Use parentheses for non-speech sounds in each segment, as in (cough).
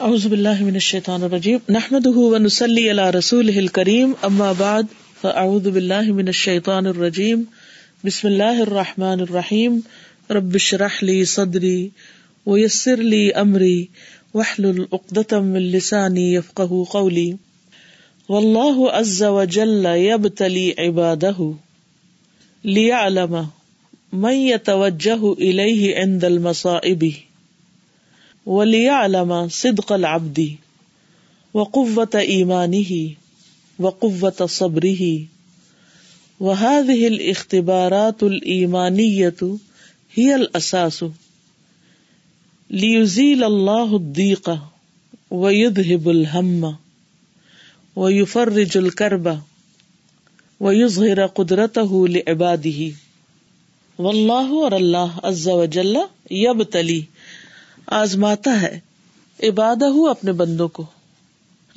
اعوذ باللہ من الشیطان الرجیم۔ نحمده ونصلي على رسوله الكريم اما بعد، فاعوذ باللہ من الشیطان الرجیم۔ بسم اللہ الرحمن الرحیم۔ رب اشرح لي صدری ويسر لي امری واحلل عقدة من لسانی يفقهوا قولی۔ واللہ عز وجل يبتلي عباده ليعلم من يتوجه الیہ عند المصائبی المصائب علامہ صدق العبدی و قوت ایمانی ہی و قوت صبری ہی وحاد ہل اختبارات الایمانیت ہی الاساس لیزیل اللہ الدیق ویدہب الہم ویفرج الکرب ویظہر قدرتہ لعبادہ واللہ اور اللہ عز و جل یبتلی آزماتا ہے۔ عبادہ اپنے بندوں کو۔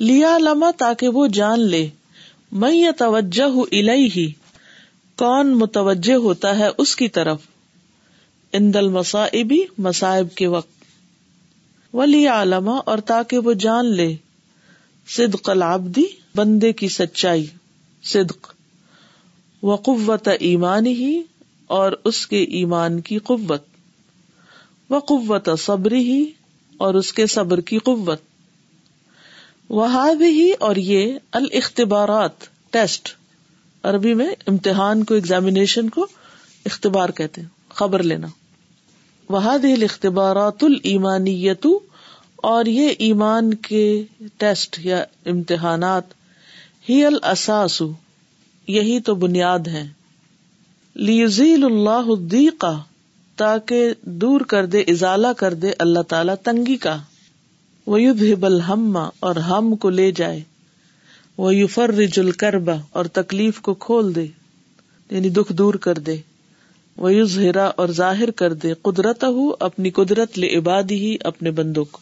لیا لما تاکہ وہ جان لے۔ میں یا توجہ ہی کون متوجہ ہوتا ہے اس کی طرف۔ ان دل مسائبی مسائب کے وقت۔ ولی علما اور تاکہ وہ جان لے۔ صدق العبدی بندے کی سچائی۔ صدق۔ و قوت ایمان ہی اور اس کے ایمان کی قوت۔ وہ قوت صبر ہی اور اس کے صبر کی قوت۔ وہ بھی اور یہ الاختبارات ٹیسٹ۔ عربی میں امتحان کو ایگزامینیشن کو اختبار کہتے ہیں، خبر لینا۔ وہاد اختبارات المانیت اور یہ ایمان کے ٹیسٹ یا امتحانات۔ ہی الاساس، یہی تو بنیاد ہے لیزیل اللہ الدیقہ تاکہ دور کر دے، ازالہ کر دے اللہ تعالی تنگی کا۔ وہ الحم اور ہم کو لے جائے۔ وہ یوفر رجل کربا اور تکلیف کو کھول دے یعنی دکھ دور کر دے۔ وہ ہرا اور ظاہر کر دے۔ قدرت ہو اپنی قدرت لے عبادی ہی اپنے بندوں کو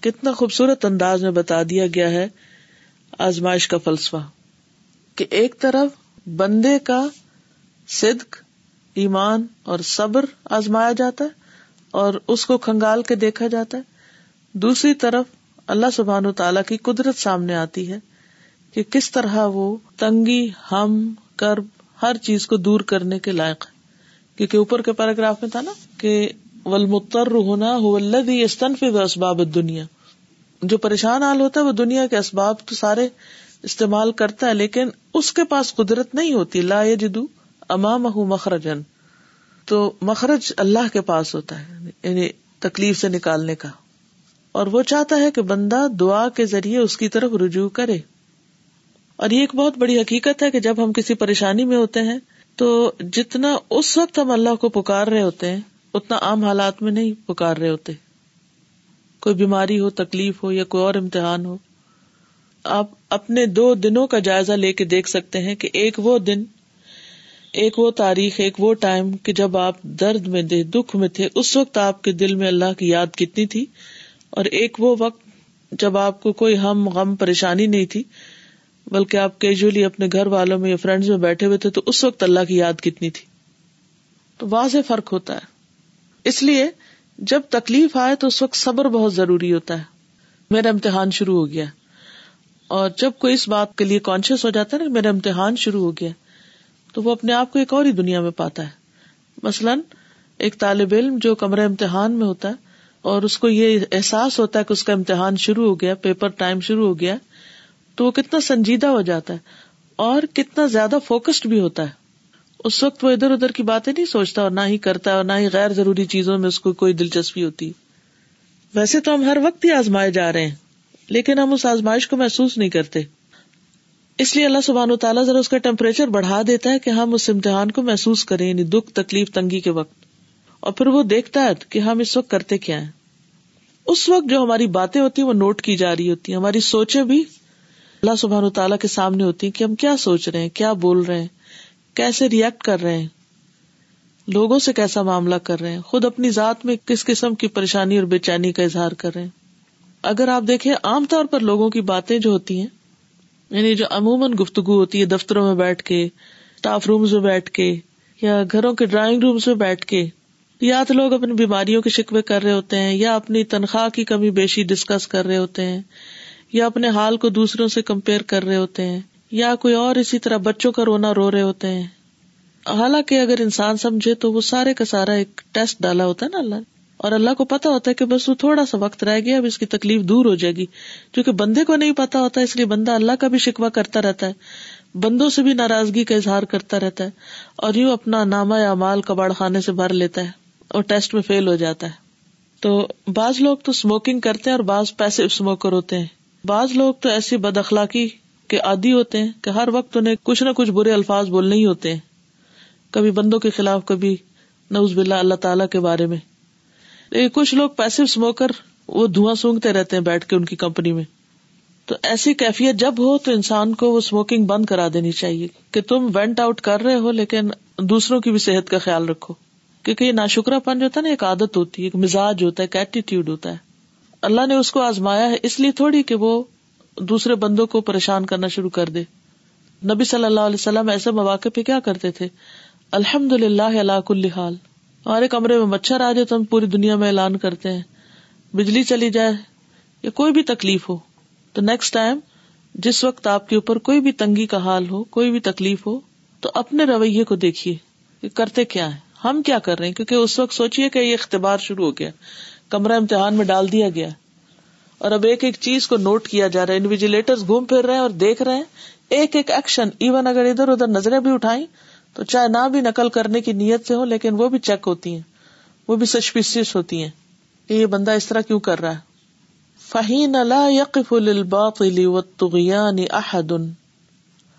کتنا خوبصورت انداز میں بتا دیا گیا ہے آزمائش کا فلسفہ کہ ایک طرف بندے کا صدق ایمان اور صبر آزمایا جاتا ہے اور اس کو کھنگال کے دیکھا جاتا ہے۔ دوسری طرف اللہ سبحان و تعالی کی قدرت سامنے آتی ہے کہ کس طرح وہ تنگی، ہم، کرب، ہر چیز کو دور کرنے کے لائق ہے۔ کیونکہ اوپر کے پیراگراف میں تھا نا کہ ولمتر ہونا استنف اسباب دنیا جو پریشان حال ہوتا ہے وہ دنیا کے اسباب تو سارے استعمال کرتا ہے، لیکن اس کے پاس قدرت نہیں ہوتی۔ لا جدو امام مخرجن، تو مخرج اللہ کے پاس ہوتا ہے یعنی تکلیف سے نکالنے کا۔ اور وہ چاہتا ہے کہ بندہ دعا کے ذریعے اس کی طرف رجوع کرے۔ اور یہ ایک بہت بڑی حقیقت ہے کہ جب ہم کسی پریشانی میں ہوتے ہیں، تو جتنا اس وقت ہم اللہ کو پکار رہے ہوتے ہیں، اتنا عام حالات میں نہیں پکار رہے ہوتے۔ کوئی بیماری ہو، تکلیف ہو، یا کوئی اور امتحان ہو، آپ اپنے دو دنوں کا جائزہ لے کے دیکھ سکتے ہیں کہ ایک وہ دن ایک وہ تاریخ، ایک وہ ٹائم کہ جب آپ درد میں تھے، دکھ میں تھے، اس وقت آپ کے دل میں اللہ کی یاد کتنی تھی؟ اور ایک وہ وقت جب آپ کو کوئی ہم غم پریشانی نہیں تھی، بلکہ آپ کیجولی اپنے گھر والوں میں یا فرینڈز میں بیٹھے ہوئے تھے، تو اس وقت اللہ کی یاد کتنی تھی؟ تو واضح فرق ہوتا ہے۔ اس لیے جب تکلیف آئے تو اس وقت صبر بہت ضروری ہوتا ہے۔ میرا امتحان شروع ہو گیا۔ اور جب کوئی اس بات کے لیے کانشیس ہو جاتا ہے نا، میرا امتحان شروع ہو گیا۔ تو وہ اپنے آپ کو ایک اور ہی دنیا میں پاتا ہے۔ مثلاً ایک طالب علم جو کمرہ امتحان میں ہوتا ہے اور اس کو یہ احساس ہوتا ہے کہ اس کا امتحان شروع ہو گیا، پیپر ٹائم شروع ہو گیا، تو وہ کتنا سنجیدہ ہو جاتا ہے اور کتنا زیادہ فوکسڈ بھی ہوتا ہے۔ اس وقت وہ ادھر ادھر کی باتیں نہیں سوچتا اور نہ ہی کرتا ہے اور نہ ہی غیر ضروری چیزوں میں اس کو کوئی دلچسپی ہوتی۔ ویسے تو ہم ہر وقت ہی آزمائے جا رہے ہیں، لیکن ہم اس آزمائش کو محسوس نہیں کرتے۔ اس لیے اللہ سبحان و تعالیٰ ذرا اس کا ٹیمپریچر بڑھا دیتا ہے کہ ہم اس امتحان کو محسوس کریں یعنی دکھ، تکلیف، تنگی کے وقت۔ اور پھر وہ دیکھتا ہے کہ ہم اس وقت کرتے کیا ہیں۔ اس وقت جو ہماری باتیں ہوتی ہیں وہ نوٹ کی جا رہی ہوتی ہیں۔ ہماری سوچیں بھی اللہ سبحان و تعالیٰ کے سامنے ہوتی ہیں کہ ہم کیا سوچ رہے ہیں، کیا بول رہے ہیں، کیسے ریئیکٹ کر رہے ہیں۔ لوگوں سے کیسا معاملہ کر رہے ہیں۔ خود اپنی ذات میں کس قسم کی پریشانی اور بے چینی کا اظہار کر رہے ہیں۔ اگر آپ دیکھیں، عام طور پر لوگوں کی باتیں جو ہوتی ہیں یعنی جو عموماً گفتگو ہوتی ہے دفتروں میں بیٹھ کے اسٹاف رومز میں بیٹھ کے، یا گھروں کے ڈرائنگ رومز میں بیٹھ کے، یا تو لوگ اپنی بیماریوں کے شکوے کر رہے ہوتے ہیں، یا اپنی تنخواہ کی کمی بیشی ڈسکس کر رہے ہوتے ہیں، یا اپنے حال کو دوسروں سے کمپیئر کر رہے ہوتے ہیں، یا کوئی اور اسی طرح بچوں کا رونا رو رہے ہوتے ہیں۔ حالانکہ اگر انسان سمجھے تو وہ سارے کا سارا ایک ٹیسٹ ڈالا ہوتا ہے نا اللہ اور اللہ کو پتا ہوتا ہے کہ بس وہ تھوڑا سا وقت رہ گیا، اب اس کی تکلیف دور ہو جائے گی۔ کیونکہ بندے کو نہیں پتا ہوتا، اس لیے بندہ اللہ کا بھی شکوا کرتا رہتا ہے۔ بندوں سے بھی ناراضگی کا اظہار کرتا رہتا ہے۔ اور یوں اپنا نامہ یا مال کباڑ خانے سے بھر لیتا ہے اور ٹیسٹ میں فیل ہو جاتا ہے۔ تو بعض لوگ تو اسموکنگ کرتے ہیں اور بعض پیسے اسموکر ہوتے ہیں۔ بعض لوگ تو ایسی بد اخلاقی کے عادی ہوتے ہیں کہ ہر وقت انہیں کچھ نہ کچھ برے الفاظ بولنے ہی ہوتے ہیں۔ کبھی بندوں کے خلاف، کبھی نوز باللہ اللہ تعالی کے بارے میں۔ کچھ لوگ پیسے اسموکر وہ دھواں سونگتے رہتے ہیں بیٹھ کے ان کی کمپنی میں۔ تو ایسی کیفیت جب ہو تو انسان کو وہ اسموکنگ بند کرا دینی چاہیے کہ تم وینٹ آؤٹ کر رہے ہو لیکن دوسروں کی بھی صحت کا خیال رکھو۔ کیونکہ یہ ناشکرا پن جو ہوتا ہے نا، ایک عادت ہوتی ہے، ایک مزاج ہوتا ہے، ایک ایٹیٹیوڈ ہوتا ہے۔ اللہ نے اس کو آزمایا ہے، اس لیے تھوڑی کہ وہ دوسرے بندوں کو پریشان کرنا شروع کر دے۔ نبی صلی اللہ علیہ وسلم ایسے مواقع پہ کیا کرتے تھے؟ الحمد للہ اللہ کل حال۔ ہمارے کمرے میں مچھر آ جائے تو ہم پوری دنیا میں اعلان کرتے ہیں۔ بجلی چلی جائے یا کوئی بھی تکلیف ہو۔ تو نیکسٹ ٹائم جس وقت آپ کے اوپر کوئی بھی تنگی کا حال ہو، کوئی بھی تکلیف ہو، تو اپنے رویے کو دیکھیے کہ کرتے کیا ہے ہم کیا کر رہے ہیں؟ کیونکہ اس وقت سوچیے کہ یہ اختبار شروع ہو گیا۔ کمرہ امتحان میں ڈال دیا گیا۔ اور اب ایک ایک چیز کو نوٹ کیا جا رہا ہے۔ انویجیلیٹر گھوم پھر رہے ہیں اور دیکھ رہے ہیں۔ ایک ایک ایکشن ایون اگر ادھر ادھر نظریں بھی اٹھائی تو چاہے نہ بھی نقل کرنے کی نیت سے ہو، لیکن وہ بھی چیک ہوتی ہیں۔ وہ بھی سچپیس ہوتی ہیں کہ یہ بندہ اس طرح کیوں کر رہا ہے۔ فہین لا يقف للباطل والطغيان احد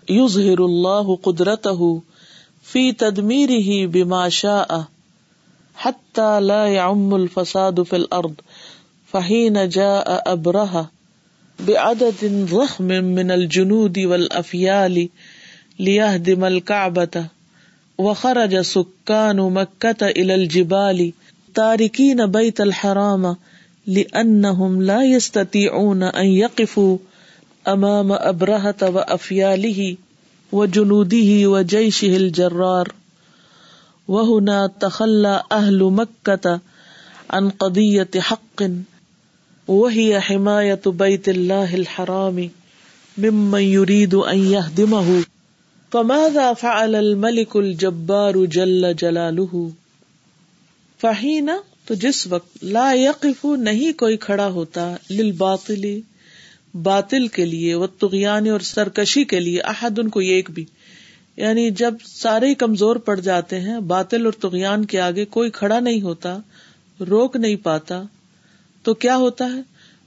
يظهر الله قدرته في تدميره بما شاء حتى لا يعم الفساد في الارض فحين جاء ابرهه بعدد ضخم من الجنود والافيال ليهدم الكعبه وخرج سکان مکت الى الجبال تارکین بیت الحرام لأنهم لا يستطيعون ان يقفوا امام ابرهة وافياله وجنوده وجيشه الجرار. وهنا تخلى اهل مكة عن قضية حق، وهي حماية بيت الله الحرام ممن يريد ان يهدمه. فماذا فعل الملك الجبار جل جلالہ فہینا تو جس وقت لا یقف نہیں کوئی کھڑا ہوتا، للباطل، باطل کے لیے و تغیان اور سرکشی کے لیے احد ان کو ایک بھی۔ یعنی جب سارے کمزور پڑ جاتے ہیں، باطل اور تغیان کے آگے کوئی کھڑا نہیں ہوتا، روک نہیں پاتا، تو کیا ہوتا ہے؟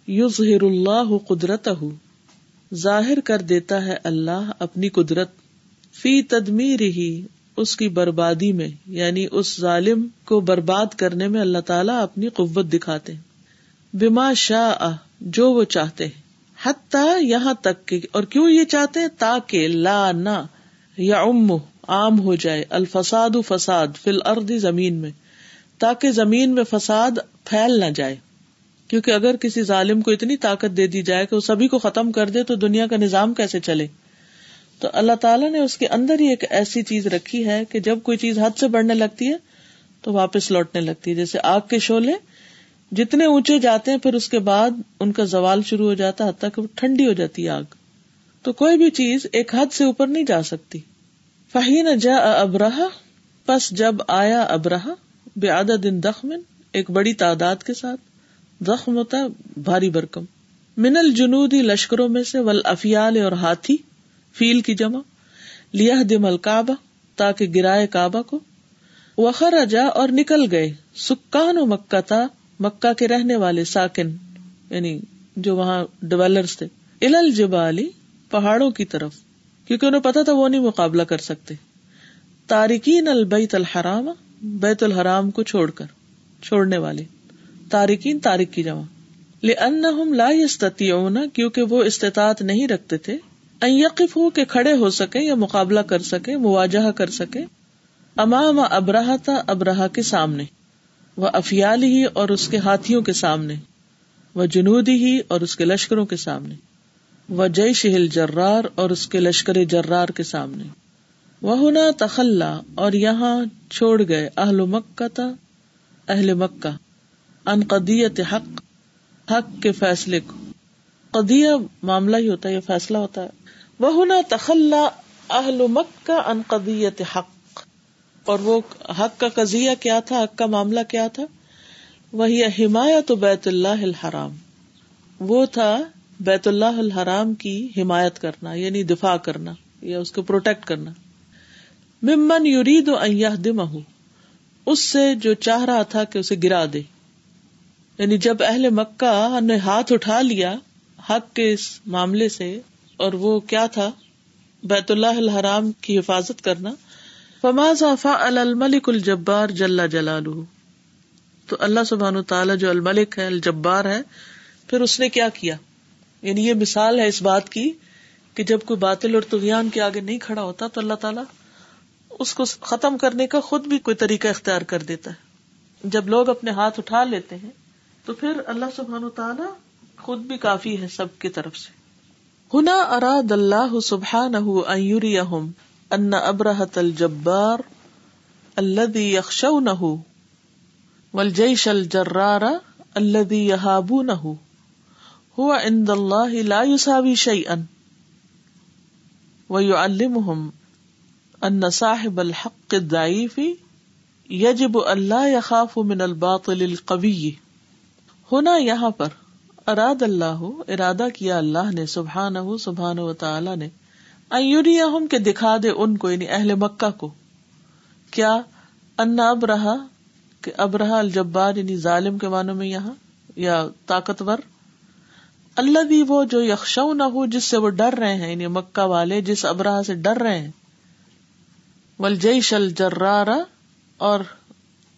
یظہر اللہ قدرت ظاہر کر دیتا ہے اللہ اپنی قدرت۔ فی تدمیر ہی اس کی بربادی میں یعنی اس ظالم کو برباد کرنے میں اللہ تعالیٰ اپنی قوت دکھاتے بما شاہ جو وہ چاہتے ہیں۔ حتیٰ یہاں تک کہ، اور کیوں یہ چاہتے ہیں؟ تاکہ لا نہ یا ام عام ہو جائے۔ الفساد فساد فی الارض، زمین میں۔ تاکہ زمین میں فساد پھیل نہ جائے۔ کیونکہ اگر کسی ظالم کو اتنی طاقت دے دی جائے کہ وہ سبھی کو ختم کر دے، تو دنیا کا نظام کیسے چلے؟ تو اللہ تعالیٰ نے اس کے اندر ہی ایک ایسی چیز رکھی ہے کہ جب کوئی چیز حد سے بڑھنے لگتی ہے تو واپس لوٹنے لگتی ہے۔ جیسے آگ کے شولے جتنے اونچے جاتے ہیں، پھر اس کے بعد ان کا زوال شروع ہو جاتا ہے حد تک ٹھنڈی ہو جاتی ہے آگ۔ تو کوئی بھی چیز ایک حد سے اوپر نہیں جا سکتی۔ فہین جا ابراہ پس جب آیا ابراہ بے آدھا دن دخمن ایک بڑی تعداد کے ساتھ زخم ہوتا ہے، بھاری برکم۔ من الجنودی لشکروں میں سے ول افیال اور ہاتھی۔ فیل کی جمع لیا دم الکعبہ تاکہ گرائے کعبہ کو۔ وخر جا اور نکل گئے، سکان و مکہ تھا مکہ کے رہنے والے ساکن یعنی جو وہاں ڈویلرس تھے۔ ال جبالی پہاڑوں کی طرف، کیونکہ انہیں پتا تھا وہ نہیں مقابلہ کر سکتے۔ تارکین البیت الحرام، بیت الحرام کو چھوڑ کر، چھوڑنے والے۔ تارکین تارک کی جمع۔ لأنهم لا يستطيعون کیونکہ وہ استطاعت نہیں رکھتے تھے۔ یقف ہو کہ کھڑے ہو سکے یا مقابلہ کر سکے مواجہ کر سکے امام ابراہ تھا ابراہ کے سامنے، وہ افیال ہی اور اس کے ہاتھیوں کے سامنے، وہ جنودی ہی اور اس کے لشکروں کے سامنے، وہ جے شہل جرار اور اس کے لشکر جرار کے سامنے۔ وہ ہونا تخلا اور یہاں چھوڑ گئے اہل مکہ تھا اہل مکہ، ان قدیت حق حق کے فیصلے کو۔ قدیہ معاملہ ہی ہوتا ہے یہ فیصلہ ہوتا ہے۔ وہ تخلا اہل مکہ ان قدیت حق۔ اور وہ حق کا قضیہ کیا تھا، حق کا معاملہ کیا تھا؟ وہی حمایت بیت اللہ الحرام۔ وہ تھا بیت اللہ الحرام کی حمایت کرنا یعنی دفاع کرنا، یا اس کو پروٹیکٹ کرنا۔ ممن یورید دم اس سے جو چاہ رہا تھا کہ اسے گرا دے۔ یعنی جب اہل مکہ نے ہاتھ اٹھا لیا حق کے اس معاملے سے اور وہ کیا تھا؟ بیت اللہ الحرام کی حفاظت کرنا۔ فماز الملک الجبار جل جلال تو اللہ سبحان تعالیٰ جو الملک ہے، الجبار ہے، پھر اس نے کیا کیا؟ یعنی یہ مثال ہے اس بات کی کہ جب کوئی باطل اور تغیان کے آگے نہیں کھڑا ہوتا تو اللہ تعالیٰ اس کو ختم کرنے کا خود بھی کوئی طریقہ اختیار کر دیتا ہے۔ جب لوگ اپنے ہاتھ اٹھا لیتے ہیں تو پھر اللہ سبحان تعالیٰ خود بھی کافی ہے سب کی طرف سے۔ ہنا اراد اللہ سبحان ان ابرحت الجبار الدی الذي يخشونه والجيش الجرار الذي يهابونه هو عند الله لا يساوي شيئا ويعلمهم ان صاحب الحق الضعيف يجب اللہ يخاف من الباطل القوي ہونا یہاں پر اراد اللہ، ارادہ کیا اللہ نے سبحان سبحان و تعالی نے۔ ہم کے دکھا دے ان کو یعنی اہل مکہ کو۔ کیا ان اب رہا کہ اب رہا الجبار یعنی ظالم کے معنوں میں یہاں، یا طاقتور؟ اللہ بھی وہ جو یکشو نہ ہو جس سے وہ ڈر رہے ہیں یعنی مکہ والے، جس ابراہ سے ڈر رہے ہیں۔ ولجیش الجرارا اور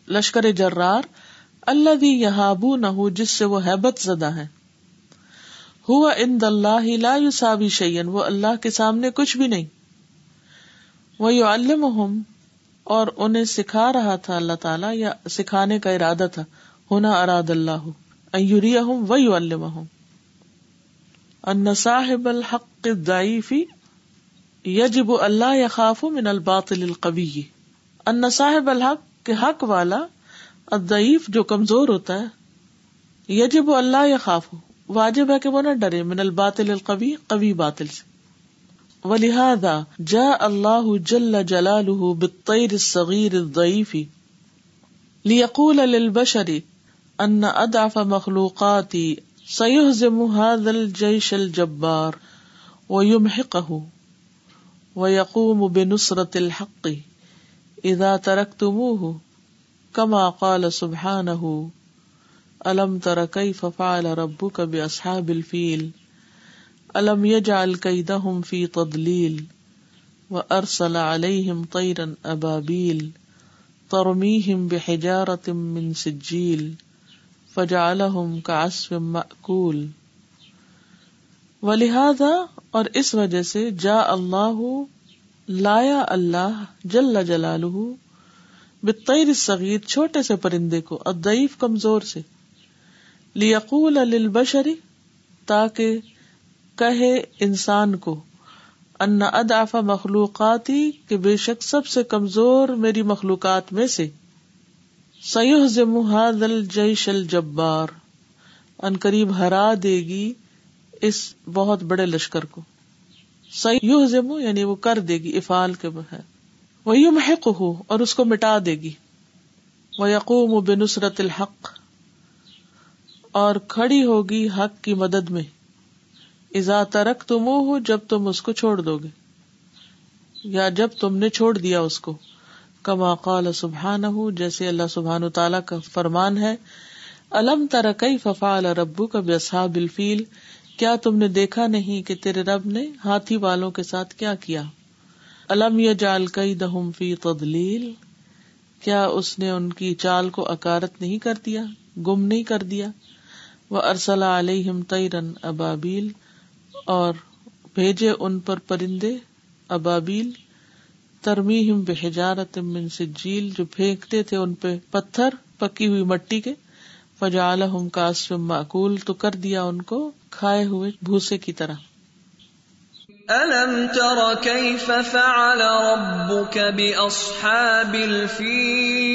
لشکر جرار، اللہ بھی یہاں نہ ہو جس سے وہ حیبت زدہ ہے ہوا ان اللہ لا یوسابی شیئن، وہ اللہ کے سامنے کچھ بھی نہیں۔ وہ یو اور انہیں سکھا رہا تھا اللہ تعالیٰ، یا سکھانے کا ارادہ تھا۔ ہونا اراد اللہ ایوری ہوں وہ یو علم ان صاحب الحق ضعیفی یجب اللہ یخاف من الباطل القوی۔ ان صاحب الحق کے حق والا، الضعیف جو کمزور ہوتا ہے، یجب اللہ یخاف۔ واجب ہے کہ وہ نہ ڈرے، من الباطل القوی، قوی باطل سے۔ ولہذا جاء اللہ جل جلالہ بالطیر الصغیر الضعیف لیقول للبشر ان اضعف مخلوقاتی سیحزم هذا الجيش الجبار ويمحقه ويقوم بنصرة الحق إذا تركتموه كما قال سبحانه ألم تر كيف فعل ربك بأصحاب الفيل ألم يجعل كيدهم في تضليل وأرسل عليهم طيرا أبابيل ترميهم بحجارة من سجيل فجعلهم كعصف مأكول ولہذا اور اس وجہ سے جا اللہ لایا اللہ جل جلالہ بالطیر الصغیر چھوٹے سے پرندے کو، الضعیف کمزور سے۔ لیقول للبشر تاکہ کہے انسان کو، ان ادعف مخلوقاتی کہ بے شک سب سے کمزور میری مخلوقات میں سے۔ سیحزم هذا الجيش الجبار۔ ان قریب ہرا دے گی اس بہت بڑے لشکر کو۔ سیحزم یعنی وہ کر دے گی، افعال کے ہے وہ محق ہو اور اس کو مٹا دے گی۔ وہ یقوم بنصرت الحق۔ اور کھڑی ہوگی حق کی مدد میں۔ ازا ترک تم ہو جب تم اس کو چھوڑ دو گے۔ یا جب تم نے چھوڑ دیا اس کو۔ کما قال سبحان جیسے اللہ سبحان تعالیٰ کا فرمان ہے۔ الم ترقی ففال ربو کا بصحاب الفیل؟ کیا تم نے دیکھا نہیں کہ تیرے رب نے ہاتھی والوں کے ساتھ کیا کیا؟ الم یا جال کئی دہم فی تدلیل کیا اس نے ان کی چال کو اکارت نہیں کر دیا، گم نہیں کر دیا؟ وہ ارسلا علیہم تیرن ابابیل اور بھیجے ان پر پرندے ابابیل ترمیم بحجارت من سجیل، جو پھینکتے تھے ان پہ پتھر پکی ہوئی مٹی کے۔ فجعلہم کاسف معقول تو کر دیا ان کو کھائے ہوئے بھوسے کی طرح۔ الم تر كيف فعل ربك باصحاب الفيل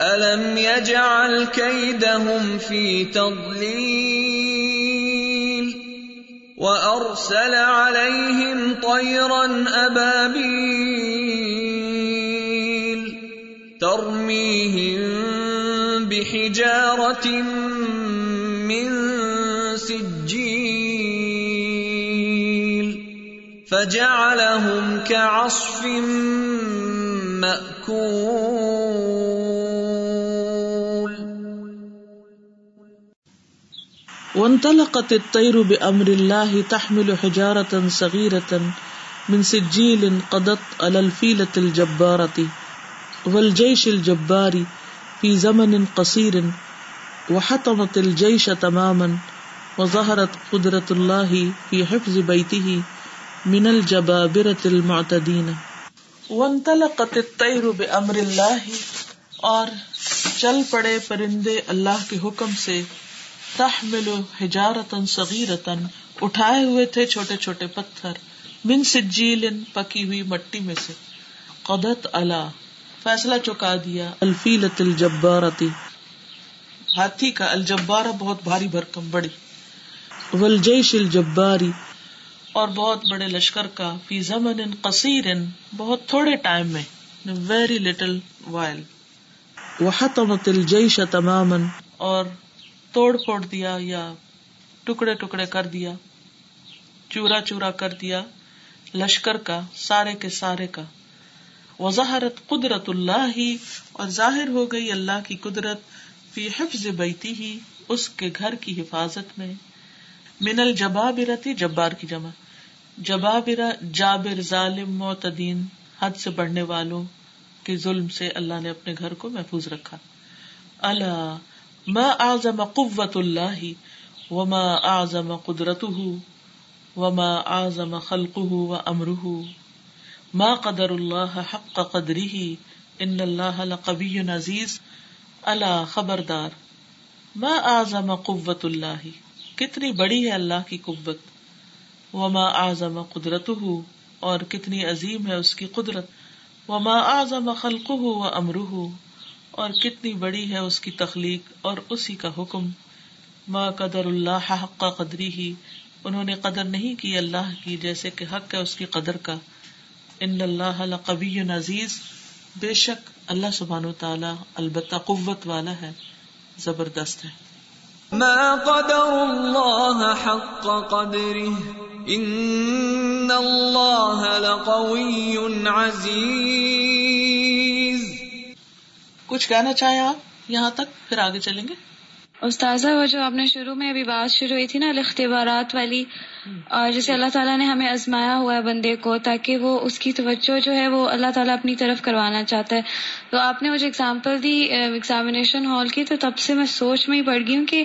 ألم يجعل كيدهم في تضليل وأرسل عليهم طيرا أبابيل ترميهم بحجارة من سجيل فجعلهم كعصف مأكول وانطلقت الطير بأمر الله تحمل حجارة صغيرة من سجيل قضت على الفيلة الجبارة والجيش الجبار في زمن قصير وحطمت الجيش تماما وظهرت قدرة الله في حفظ بيته من الجبابرة المعتدين. وانطلقت الطير بأمر الله اور چل پڑے پرندے اللہ کے حکم سے تحمل حجارتا صغیرتا، اٹھائے ہوئے تھے چھوٹے چھوٹے پتھر، من سجیل پکی ہوئی مٹی میں سے۔ قدت علا، فیصلہ چکا دیا۔ الفیلت الجبارتی ہاتھی کا الجبارہ بہت بھاری بھرکم بڑی۔ والجیش الجباری۔ اور بہت بڑے لشکر کا، فی زمن قصیر، بہت تھوڑے ٹائم میں۔ ویری لٹل وائل وحطمت الجیش تماما۔ اور توڑ پھوڑ دیا یا ٹکڑے ٹکڑے کر دیا، چورا چورا کر دیا لشکر کا، سارے کے سارے کا۔ وظہرت قدرت اللہ ہی اور ظاہر ہو گئی اللہ کی قدرت فی حفظ بیتی ہی اس کے گھر کی حفاظت میں۔ من الجبابرتی جبار کی جمع۔ جبابرا جابر، ظالم، معتدین، حد سے بڑھنے والوں کے ظلم سے اللہ نے اپنے گھر کو محفوظ رکھا۔ اللہ ما اعظم قوت اللہ وما اعظم قدرته وما اعظم خلقه وامره ما قدر اللہ حق قدره؟ ان اللہ لقوی عزیز اللہ خبردار. ما اعظم قوت اللہ کتنی بڑی ہے اللہ کی قوت. وما اعظم قدرت اور کتنی عظیم ہے اس کی قدرت. وما اعظم خلق و امرح اور کتنی بڑی ہے اس کی تخلیق اور اسی کا حکم۔ ما قدر اللہ حق کا قدری ہی انہوں نے قدر نہیں کی اللہ کی، جیسے کہ حق ہے اس کی قدر کا۔ ان اللہ قبی عزیز، بے شک اللہ سبحان و تعالی البتہ قوت والا ہے، زبردست ہے۔ ما قدر الله حق قدره ان اللہ لقوی عزیز۔ کچھ کہنا چاہیں آپ یہاں تک، پھر آگے چلیں گے؟ استاذہ، وہ جو آپ نے شروع میں ابھی بات شروع ہوئی تھی نا اختبارات والی، اور جسے اللہ تعالیٰ نے ہمیں آزمایا ہوا ہے بندے کو تاکہ وہ اس کی توجہ جو ہے وہ اللہ تعالیٰ اپنی طرف کروانا چاہتا ہے۔ تو آپ نے مجھے اگزامپل دی ایگزامینیشن ہال کی، تو تب سے میں سوچ میں ہی پڑ گئی ہوں کہ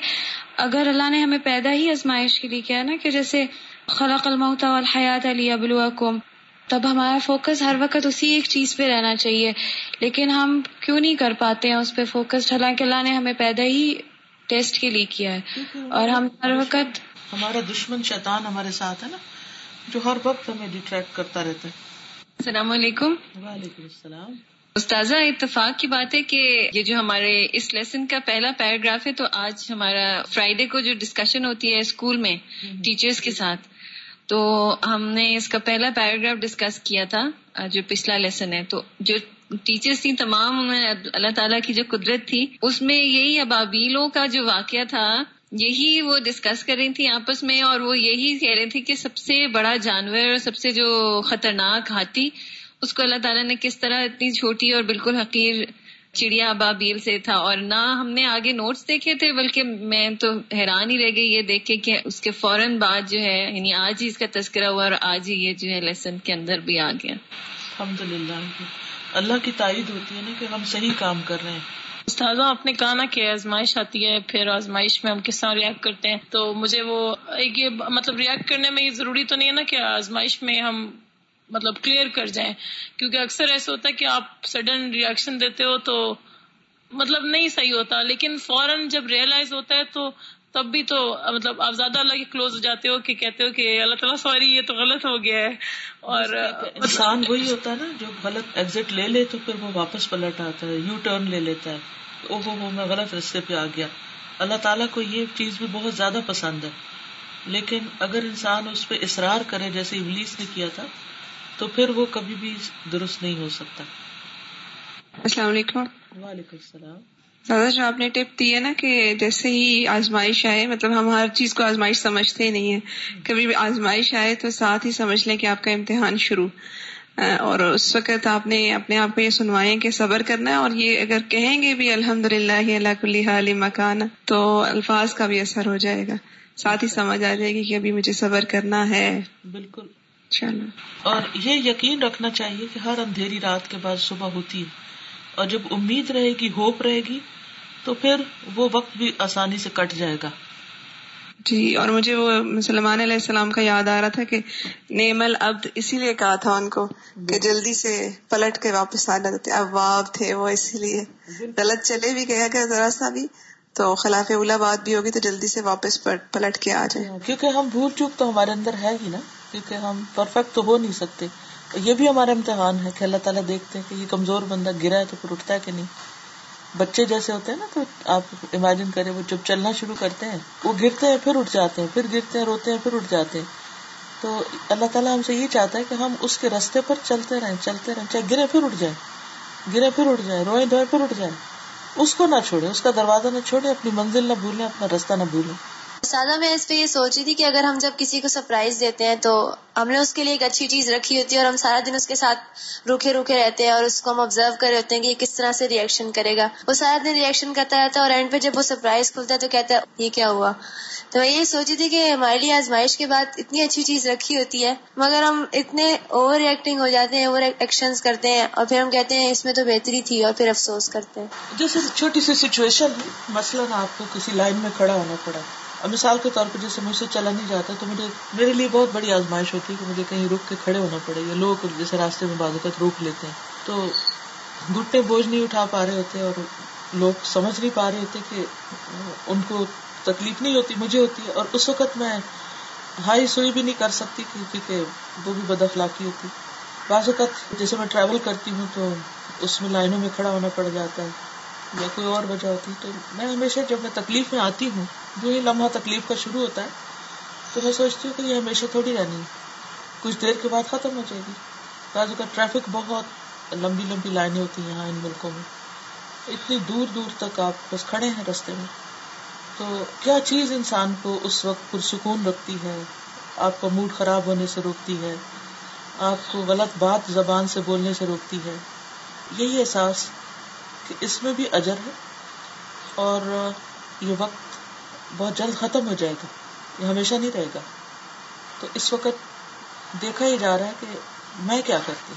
اگر اللہ نے ہمیں پیدا ہی آزمائش کے لیے کیا نا کہ جیسے خلق الموت والحیات علی ابلوکم تب ہمارا فوکس ہر وقت اسی ایک چیز پہ رہنا چاہیے۔ لیکن ہم کیوں نہیں کر پاتے ہیں اس پہ فوکس حالانکہ اللہ نے ہمیں پیدا ہی ٹیسٹ کے لیے کیا ہے۔ اور ہم ہر وقت ہمارا دشمن شیطان ہمارے ساتھ ہے نا جو ہر وقت ہمیں ڈیٹریکٹ کرتا رہتا ہے۔ السلام علیکم۔ وعلیکم السلام۔ استاذہ اتفاق کی بات ہے کہ یہ جو ہمارے اس لیسن کا پہلا پیراگراف ہے تو آج ہمارا فرائیڈے کو جو ڈسکشن ہوتی ہے اسکول میں ٹیچرز کے ساتھ تو ہم نے اس کا پہلا پیراگراف ڈسکس کیا تھا جو پچھلا لیسن ہے۔ تو جو ٹیچرس تھی تمام اللہ تعالیٰ کی جو قدرت تھی، اس میں یہی ابابیلوں کا جو واقعہ تھا، یہی وہ ڈسکس کر رہی تھی آپس میں، اور وہ یہی کہہ رہی تھی کہ سب سے بڑا جانور، سب سے جو خطرناک ہاتھی، اس کو اللہ تعالیٰ نے کس طرح اتنی چھوٹی اور بالکل حقیر چڑیا بابیل سے تھا اور نہ ہم نے آگے نوٹس دیکھے تھے بلکہ میں تو حیران ہی رہ گئی یہ دیکھ کے کہ اس کے فوراً بعد جو ہے یعنی آج ہی اس کا تذکرہ ہوا اور آج ہی یہ جو ہے لیسن کے اندر بھی آ گیا۔ الحمد للہ اللہ کی تائید ہوتی ہے نا کہ ہم صحیح کام کر رہے ہیں۔ استاذہ آپ نے کہا نا کہ آزمائش آتی ہے پھر آزمائش میں ہم کس طرح ریئیکٹ کرتے ہیں؟ تو مجھے وہ ایک یہ مطلب ریئیکٹ کرنے میں یہ ضروری تو نہیں ہے نا کہ آزمائش میں ہم مطلب کلیئر کر جائیں۔ کیونکہ اکثر ایسا ہوتا ہے کہ آپ سڈن ریئیکشن دیتے ہو تو مطلب نہیں صحیح ہوتا، لیکن فوراً جب ریئلائز ہوتا ہے تو تب بھی تو مطلب آپ زیادہ اللہ کے کلوز ہو جاتے ہو کہ کہتے ہو کہ اللہ تعالیٰ سوری، یہ تو غلط ہو گیا ہے۔ اور انسان وہی ہوتا ہے نا، جو غلط ایگزٹ لے لے تو پھر وہ واپس پلٹ آتا ہے یو ٹرن لے لیتا ہے۔ او ہو ہو، میں غلط رستے پہ آ گیا۔ اللہ تعالیٰ کو یہ چیز بھی بہت زیادہ پسند ہے۔ لیکن اگر انسان اس پہ اصرار کرے، جیسے ابلیس نے کیا تھا تو پھر وہ کبھی بھی درست نہیں ہو سکتا۔ السلام علیکم۔ وعلیکم السلام۔ دادا جو آپ نے ٹپ دی ہے نا کہ جیسے ہی آزمائش آئے مطلب ہم ہر چیز کو آزمائش سمجھتے ہی نہیں ہے کبھی بھی آزمائش آئے تو ساتھ ہی سمجھ لیں کہ آپ کا امتحان شروع۔ اور اس وقت آپ نے اپنے آپ کو یہ سنوائے کہ صبر کرنا ہے اور یہ اگر کہیں گے بھی الحمد للہ اللہ کلی حال مکان تو الفاظ کا بھی اثر ہو جائے گا۔ ساتھ ہی سمجھ آ جائے گی کہ ابھی مجھے صبر کرنا ہے۔ بالکل۔ چلو۔ اور یہ یقین رکھنا چاہیے کہ ہر اندھیری رات کے بعد صبح ہوتی ہے۔ اور جب امید رہے گی ہوپ رہے گی تو پھر وہ وقت بھی آسانی سے کٹ جائے گا۔ جی اور مجھے وہ مسلمان علیہ السلام کا یاد آ رہا تھا کہ نیم العبد اسی لیے کہا تھا ان کو کہ جلدی سے پلٹ کے واپس آ جاتے اب واب تھے وہ اسی لیے۔ غلط چلے بھی گیا کہ ذرا سا بھی۔ تو خلاف اولا بات بھی ہوگی تو جلدی سے واپس پلٹ کے آ جائے۔ کیونکہ ہم بھول چوک تو ہمارے اندر ہے ہی نا۔ کیونکہ ہم پرفیکٹ تو ہو نہیں سکتے۔ یہ بھی ہمارا امتحان ہے کہ اللہ تعالیٰ دیکھتے ہیں کہ یہ کمزور بندہ گرا ہے تو پھر اٹھتا ہے کہ نہیں۔ بچے جیسے ہوتے ہیں نا، تو آپ امیجن کریں، وہ جب چلنا شروع کرتے ہیں، وہ گرتے ہیں پھر اٹھ جاتے ہیں، پھر گرتے ہیں، روتے ہیں، پھر اٹھ جاتے ہیں۔ تو اللہ تعالیٰ ہم سے یہ چاہتا ہے کہ ہم اس کے رستے پر چلتے رہیں چلتے رہیں، چاہے گرے پھر اٹھ جائیں، گرے پھر اٹھ جائیں روئے دھوئے پھر اٹھ جائیں۔ اس کو نہ چھوڑے اس کا دروازہ نہ چھوڑے اپنی منزل نہ بھولیں، اپنا رستہ نہ بھولیں۔ سادہ میں اس پہ یہ سوچی تھی کہ اگر ہم جب کسی کو سرپرائز دیتے ہیں تو ہم نے اس کے لیے ایک اچھی چیز رکھی ہوتی ہے اور ہم سارا دن اس کے ساتھ روکے روکے رہتے ہیں اور اس کو ہم آبزرو کر رہے ہوتے ہیں کہ یہ کس طرح سے ریئیکشن کرے گا۔ وہ سارا دن ریئیکشن کرتا رہتا ہے اور اینڈ پہ جب وہ سرپرائز کھلتا ہے تو کہتا ہے، یہ کیا ہوا؟ تو میں یہ سوچی تھی کہ ہمارے لیے آزمائش کے بعد اتنی اچھی چیز رکھی ہوتی ہے، مگر ہم اتنے اوور ایکٹنگ ہو جاتے ہیں اوور ایکشن کرتے ہیں اور پھر ہم کہتے ہیں، اس میں تو بہتری تھی اور پھر افسوس کرتے ہیں۔ جیسے چھوٹی سی سچویشن مثلاً آپ کو کسی لائن میں کھڑا ہونا پڑا۔ اب مثال کے طور پر جیسے مجھ سے چلا نہیں جاتا تو مجھے میرے لیے بہت بڑی آزمائش ہوتی ہے کہ مجھے کہیں رک کے کھڑے ہونا پڑے یا لوگ جیسے راستے میں بازوقت روک لیتے ہیں۔ تو گٹے بوجھ نہیں اٹھا پا رہے ہوتے اور لوگ سمجھ نہیں پا رہے ہوتے کہ ان کو تکلیف نہیں ہوتی، مجھے ہوتی ہے۔ اور اس وقت میں ہائی سوئی بھی نہیں کر سکتی کیونکہ وہ بھی بد اخلاقی ہوتی۔ بعض اوقات جیسے میں ٹریول کرتی ہوں تو اس میں لائنوں میں کھڑا ہونا پڑ جاتا ہے یا کوئی اور وجہ ہوتی تو میں ہمیشہ جب میں تکلیف میں آتی ہوں جو ہی لمحہ تکلیف کا شروع ہوتا ہے، تو میں سوچتی ہوں کہ یہ ہمیشہ تھوڑی رہنی ہے۔ کچھ دیر کے بعد ختم ہو جائے گی۔ بعض کا ٹریفک بہت لمبی لمبی لائنیں ہوتی ہیں یہاں ان ملکوں میں۔ اتنی دور دور تک آپ بس کھڑے ہیں رستے میں۔ تو کیا چیز انسان کو اس وقت پرسکون رکھتی ہے؟ آپ کا موڈ خراب ہونے سے روکتی ہے۔ آپ کو غلط بات زبان سے بولنے سے روکتی ہے۔ یہی احساس کہ اس میں بھی اجر ہے۔ اور یہ وقت بہت جلد ختم ہو جائے گا۔ یہ ہمیشہ نہیں رہے گا۔ تو اس وقت دیکھا ہی جا رہا ہے کہ میں کیا کرتی۔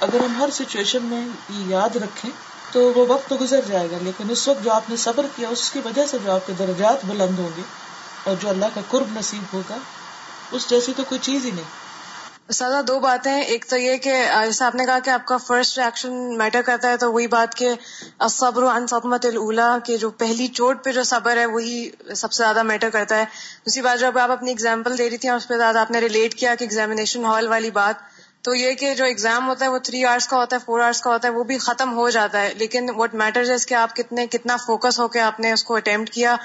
اگر ہم ہر سچویشن میں یہ یاد رکھیں تو وہ وقت تو گزر جائے گا، لیکن اس وقت جو آپ نے صبر کیا، اس کی وجہ سے جو آپ کے درجات بلند ہوں گے اور جو اللہ کا قرب نصیب ہوگا، اس جیسی تو کوئی چیز ہی نہیں۔ سادہ دو باتیں۔ ایک تو یہ کہ جیسے آپ نے کہا کہ آپ کا فرسٹ ریئیکشن میٹر کرتا ہے، تو وہی بات کہ صبر ان صدمت الا کہ جو پہلی چوٹ پہ جو صبر ہے، وہی سب سے زیادہ میٹر کرتا ہے۔ دوسری بات، جب آپ اپنی اگزامپل دے رہی تھی اس پہ زیادہ آپ نے ریلیٹ کیا کہ ایگزامینیشن ہال والی بات، تو یہ کہ جو ایگزام ہوتا ہے، وہ تھری آورس کا ہوتا ہے فور آورس کا ہوتا ہے، وہ بھی ختم ہو جاتا ہے۔ لیکن وٹ میٹر ہے کہ آپ کتنے، کتنا فوکس ہو کے آپ نے اس کو اٹمپٹ کیا۔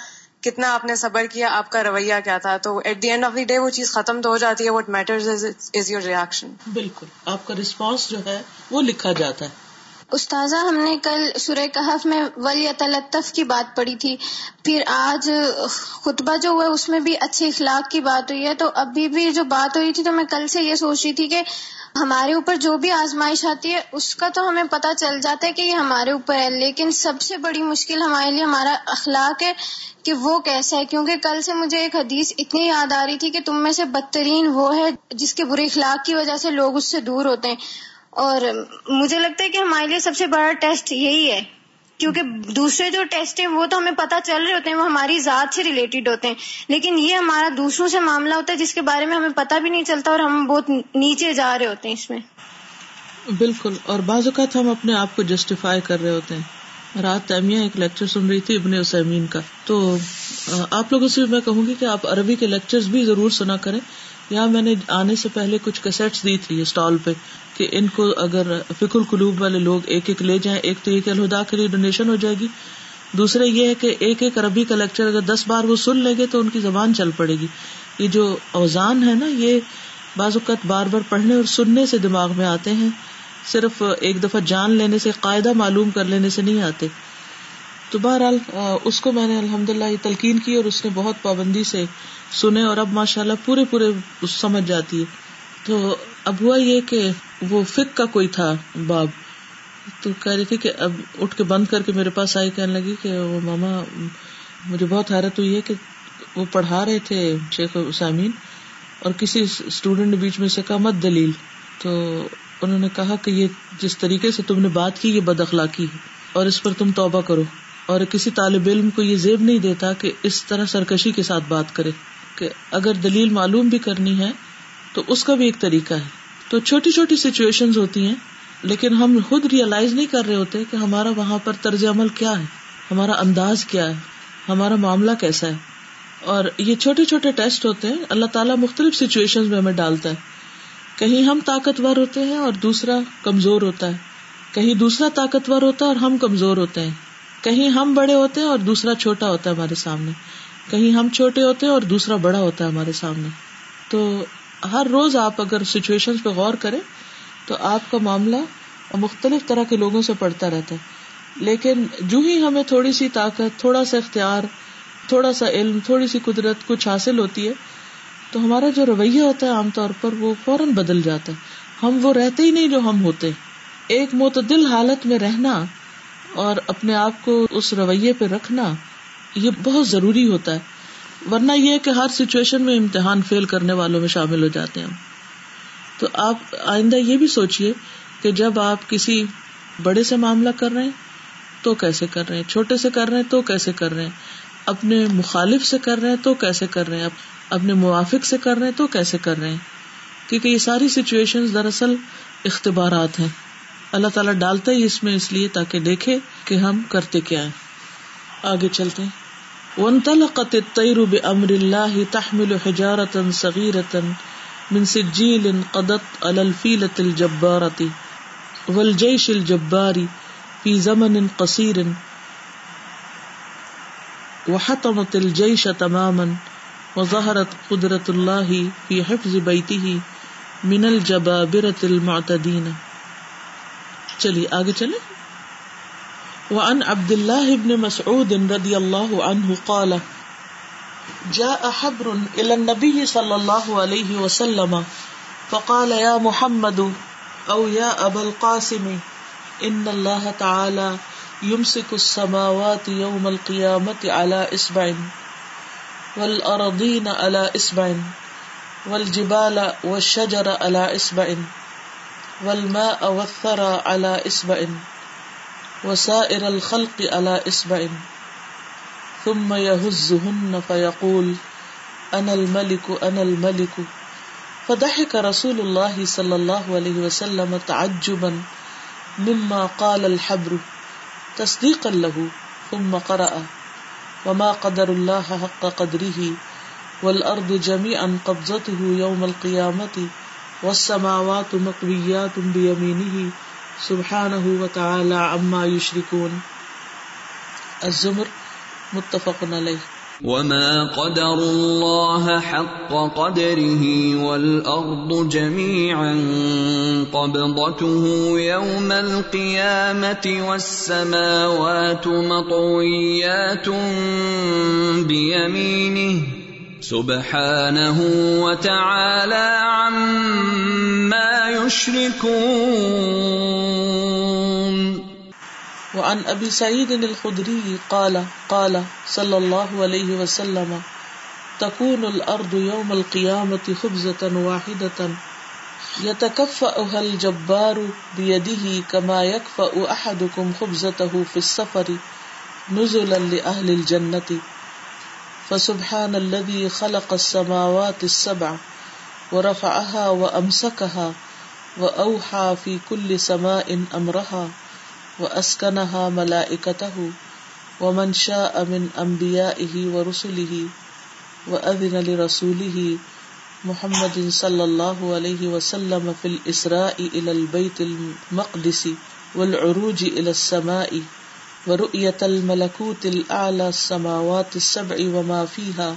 کتنا آپ نے صبر کیا، آپ کا رویہ کیا تھا؟ تو at the end of the day وہ چیز ختم تو ہو جاتی ہے what matter is your reaction بالکل، آپ کا رسپانس جو ہے وہ لکھا جاتا ہے۔ استاذہ، ہم نے کل سورہ کہف میں ولی تلطف کی بات پڑھی تھی۔ پھر آج خطبہ جو ہوا اس میں بھی اچھے اخلاق کی بات ہوئی ہے۔ تو ابھی بھی جو بات ہوئی تھی، تو میں کل سے یہ سوچ رہی تھی کہ ہمارے اوپر جو بھی آزمائش آتی ہے، اس کا تو ہمیں پتہ چل جاتا ہے کہ یہ ہمارے اوپر ہے۔ لیکن سب سے بڑی مشکل ہمارے لیے ہمارا اخلاق ہے کہ وہ کیسا ہے۔ کیونکہ کل سے مجھے ایک حدیث اتنی یاد آ رہی تھی کہ تم میں سے بدترین وہ ہے جس کے برے اخلاق کی وجہ سے لوگ اس سے دور ہوتے ہیں۔ اور مجھے لگتا ہے کہ ہمارے لیے سب سے بڑا ٹیسٹ یہی ہے، کیونکہ دوسرے جو ٹیسٹ ہیں وہ تو ہمیں پتہ چل رہے ہوتے ہیں، وہ ہماری ذات سے ریلیٹڈ ہوتے ہیں، لیکن یہ ہمارا دوسروں سے معاملہ ہوتا ہے جس کے بارے میں ہمیں پتہ بھی نہیں چلتا اور ہم بہت نیچے جا رہے ہوتے ہیں اس میں۔ بالکل، اور بعض اوقات ہم اپنے آپ کو جسٹیفائی کر رہے ہوتے ہیں۔ رات تیمیہ ایک لیکچر سن رہی تھی ابن اسمین کا۔ تو آپ لوگوں سے میں کہوں گی کہ آپ عربی کے لیکچر بھی ضرور سنا کریں۔ یہاں میں نے آنے سے پہلے کچھ کیسٹس دی تھی اسٹال پہ کہ ان کو اگر فک القلوب والے لوگ ایک ایک لے جائیں، ایک تو یہ کہ الہدا کے لیے ڈونیشن ہو جائے گی۔ دوسرے یہ ہے کہ ایک ایک عربی کا لیکچر اگر دس بار وہ سن لیں گے تو ان کی زبان چل پڑے گی۔ یہ جو اوزان ہے نا، یہ بعض اوقات بار بار پڑھنے اور سننے سے دماغ میں آتے ہیں۔ صرف ایک دفعہ جان لینے سے، قاعدہ معلوم کر لینے سے نہیں آتے۔ تو بہرحال اس کو میں نے الحمد للہ تلقین کی اور اس نے بہت پابندی سے سنے اور اب ماشاء اللہ پورے پورے سمجھ جاتی ہے۔ تو اب ہوا یہ کہ وہ فک کا کوئی تھا باب۔ تو کہہ رہی تھی کہ اب اٹھ کے بند کر کے میرے پاس آئی، کہنے لگی کہ وہ ماما، مجھے بہت حیرت ہوئی ہے کہ وہ پڑھا رہے تھے شیخ اسامین اور کسی اسٹوڈینٹ نے بیچ میں سے کہا، مت دلیل۔ تو انہوں نے کہا کہ یہ جس طریقے سے تم نے بات کی، یہ بد اخلاقی ہے اور اس پر تم توبہ کرو۔ اور کسی طالب علم کو یہ زیب نہیں دیتا کہ اس طرح سرکشی کے ساتھ بات کرے کہ اگر دلیل معلوم بھی کرنی ہے تو اس کا بھی ایک طریقہ ہے۔ تو چھوٹی چھوٹی سچویشن ہوتی ہیں، لیکن ہم خود ریئلائز نہیں کر رہے ہوتے کہ ہمارا وہاں پر طرز عمل کیا ہے، ہمارا انداز کیا ہے، ہمارا معاملہ کیسا ہے۔ اور یہ چھوٹے چھوٹے ٹیسٹ ہوتے ہیں، اللہ تعالیٰ مختلف سچویشن میں ہمیں ڈالتا ہے۔ کہیں ہم طاقتور ہوتے ہیں اور دوسرا کمزور ہوتا ہے، کہیں دوسرا طاقتور ہوتا ہے اور ہم کمزور ہوتے ہیں۔ کہیں ہم بڑے ہوتے ہیں اور دوسرا چھوٹا ہوتا ہے ہمارے سامنے۔ کہیں ہم چھوٹے ہوتے ہیں اور دوسرا بڑا ہوتا ہے ہمارے سامنے۔ تو ہر روز آپ اگر سچویشن پہ غور کریں تو آپ کا معاملہ مختلف طرح کے لوگوں سے پڑتا رہتا ہے۔ لیکن جو ہی ہمیں تھوڑی سی طاقت، تھوڑا سا اختیار، تھوڑا سا علم، تھوڑی سی قدرت کچھ حاصل ہوتی ہے، تو ہمارا جو رویہ ہوتا ہے عام طور پر وہ فوراً بدل جاتا ہے۔ ہم وہ رہتے ہی نہیں جو ہم ہوتے۔ ایک معتدل حالت میں رہنا اور اپنے آپ کو اس رویے پہ رکھنا، یہ بہت ضروری ہوتا ہے۔ ورنہ یہ کہ ہر سچویشن میں امتحان فیل کرنے والوں میں شامل ہو جاتے ہیں تو آپ آئندہ یہ بھی سوچیے کہ جب آپ کسی بڑے سے معاملہ کر رہے ہیں، تو کیسے کر رہے ہیں؟ چھوٹے سے کر رہے ہیں، تو کیسے کر رہے ہیں؟ اپنے مخالف سے کر رہے ہیں، تو کیسے کر رہے ہیں؟ اپنے موافق سے کر رہے ہیں، تو کیسے کر رہے ہیں؟ کیونکہ یہ ساری سچویشن دراصل اختبارات ہیں۔ اللہ تعالیٰ ڈالتا ہی اس میں اس لیے تاکہ دیکھے کہ ہم کرتے کیا ہیں۔ آگے چلتے ہیں۔ وانطلقت الطير بأمر الله تحمل حجارة صغيرة من سجيل قدت على الفيلة الجبارة والجيش الجبار في زمن قصير وحطمت الجيش تماما وظهرت قدرة الله في حفظ بيته من الجبابرة المعتدين چلیے، آگے چلے وعن عبد الله بن مسعود رضي الله عنه قال، جاء حبر إلى النبي صلى الله عليه وسلم، فقال، يا محمد، أو يا أبا القاسم، إن الله تعالى يمسك السماوات يوم القيامة على إصبع، والأرضين على إصبع، والجبال والشجر على إصبع. والماء والثرى على إصبع وسائر الخلق على إصبع ثم يهزهن فيقول، أنا الملك أنا الملك. فضحك رسول الله صلى الله عليه وسلم تعجبا مما قال الحبر تصديقا له، ثم قرأ، وما قدر الله حق قدره، والأرض جميعا قبضته يوم القيامة والسماوات مقويات بيمينه سبحانه وتعالى عما يشركون الزمر متفق عليه وما قدر الله حق قدره والأرض جميعا قبضته يوم القيامة والسماوات مطويات بيمينه۔ سبحانه وتعالى عما يشركون. وعن ابي سعيد الخدري قال قال صلى الله عليه وسلم، تكون الارض يوم القيامه خبزه واحده يتكفأها الجبار بيده كما يكفأ احدكم خبزته في السفر نزلا لاهل الجنه فسبحان الذي خلق السماوات السبع ورفعها وامسكها واوحى في كل سماء امرها واسکنها ملائکته ومن شاء من انبیائه ورسله واذن لرسوله محمد صلی اللہ علیہ وسلم فی الاسراء الى البیت المقدس والعروج الى السماء ورؤية الملكوت الأعلى السماوات السبع وما فيها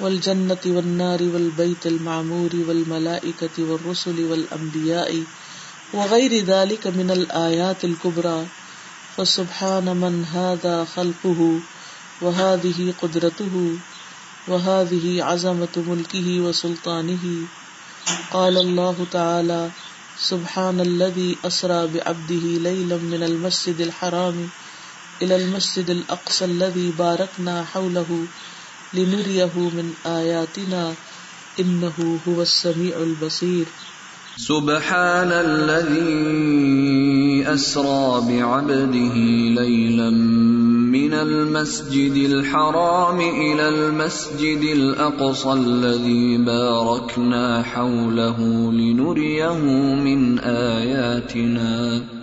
والجنة والنار والبيت المعمور والملائكة والرسل والأنبياء وغير ذلك من الآيات الكبرى فسبحان من هذا خلقه وهذه قدرته وهذه عظمة ملكه وسلطانه قال الله تعالى سبحان الذي أسرى بعبده ليلا من المسجد الحرام إلى المسجد الأقصى الذي باركنا حوله لنريه من آياتنا إنه هو السميع البصير. سبحان الذي أسرى بعبده ليلا من المسجد الحرام إلى المسجد الأقصى الذي باركنا حوله لنريه من آياتنا.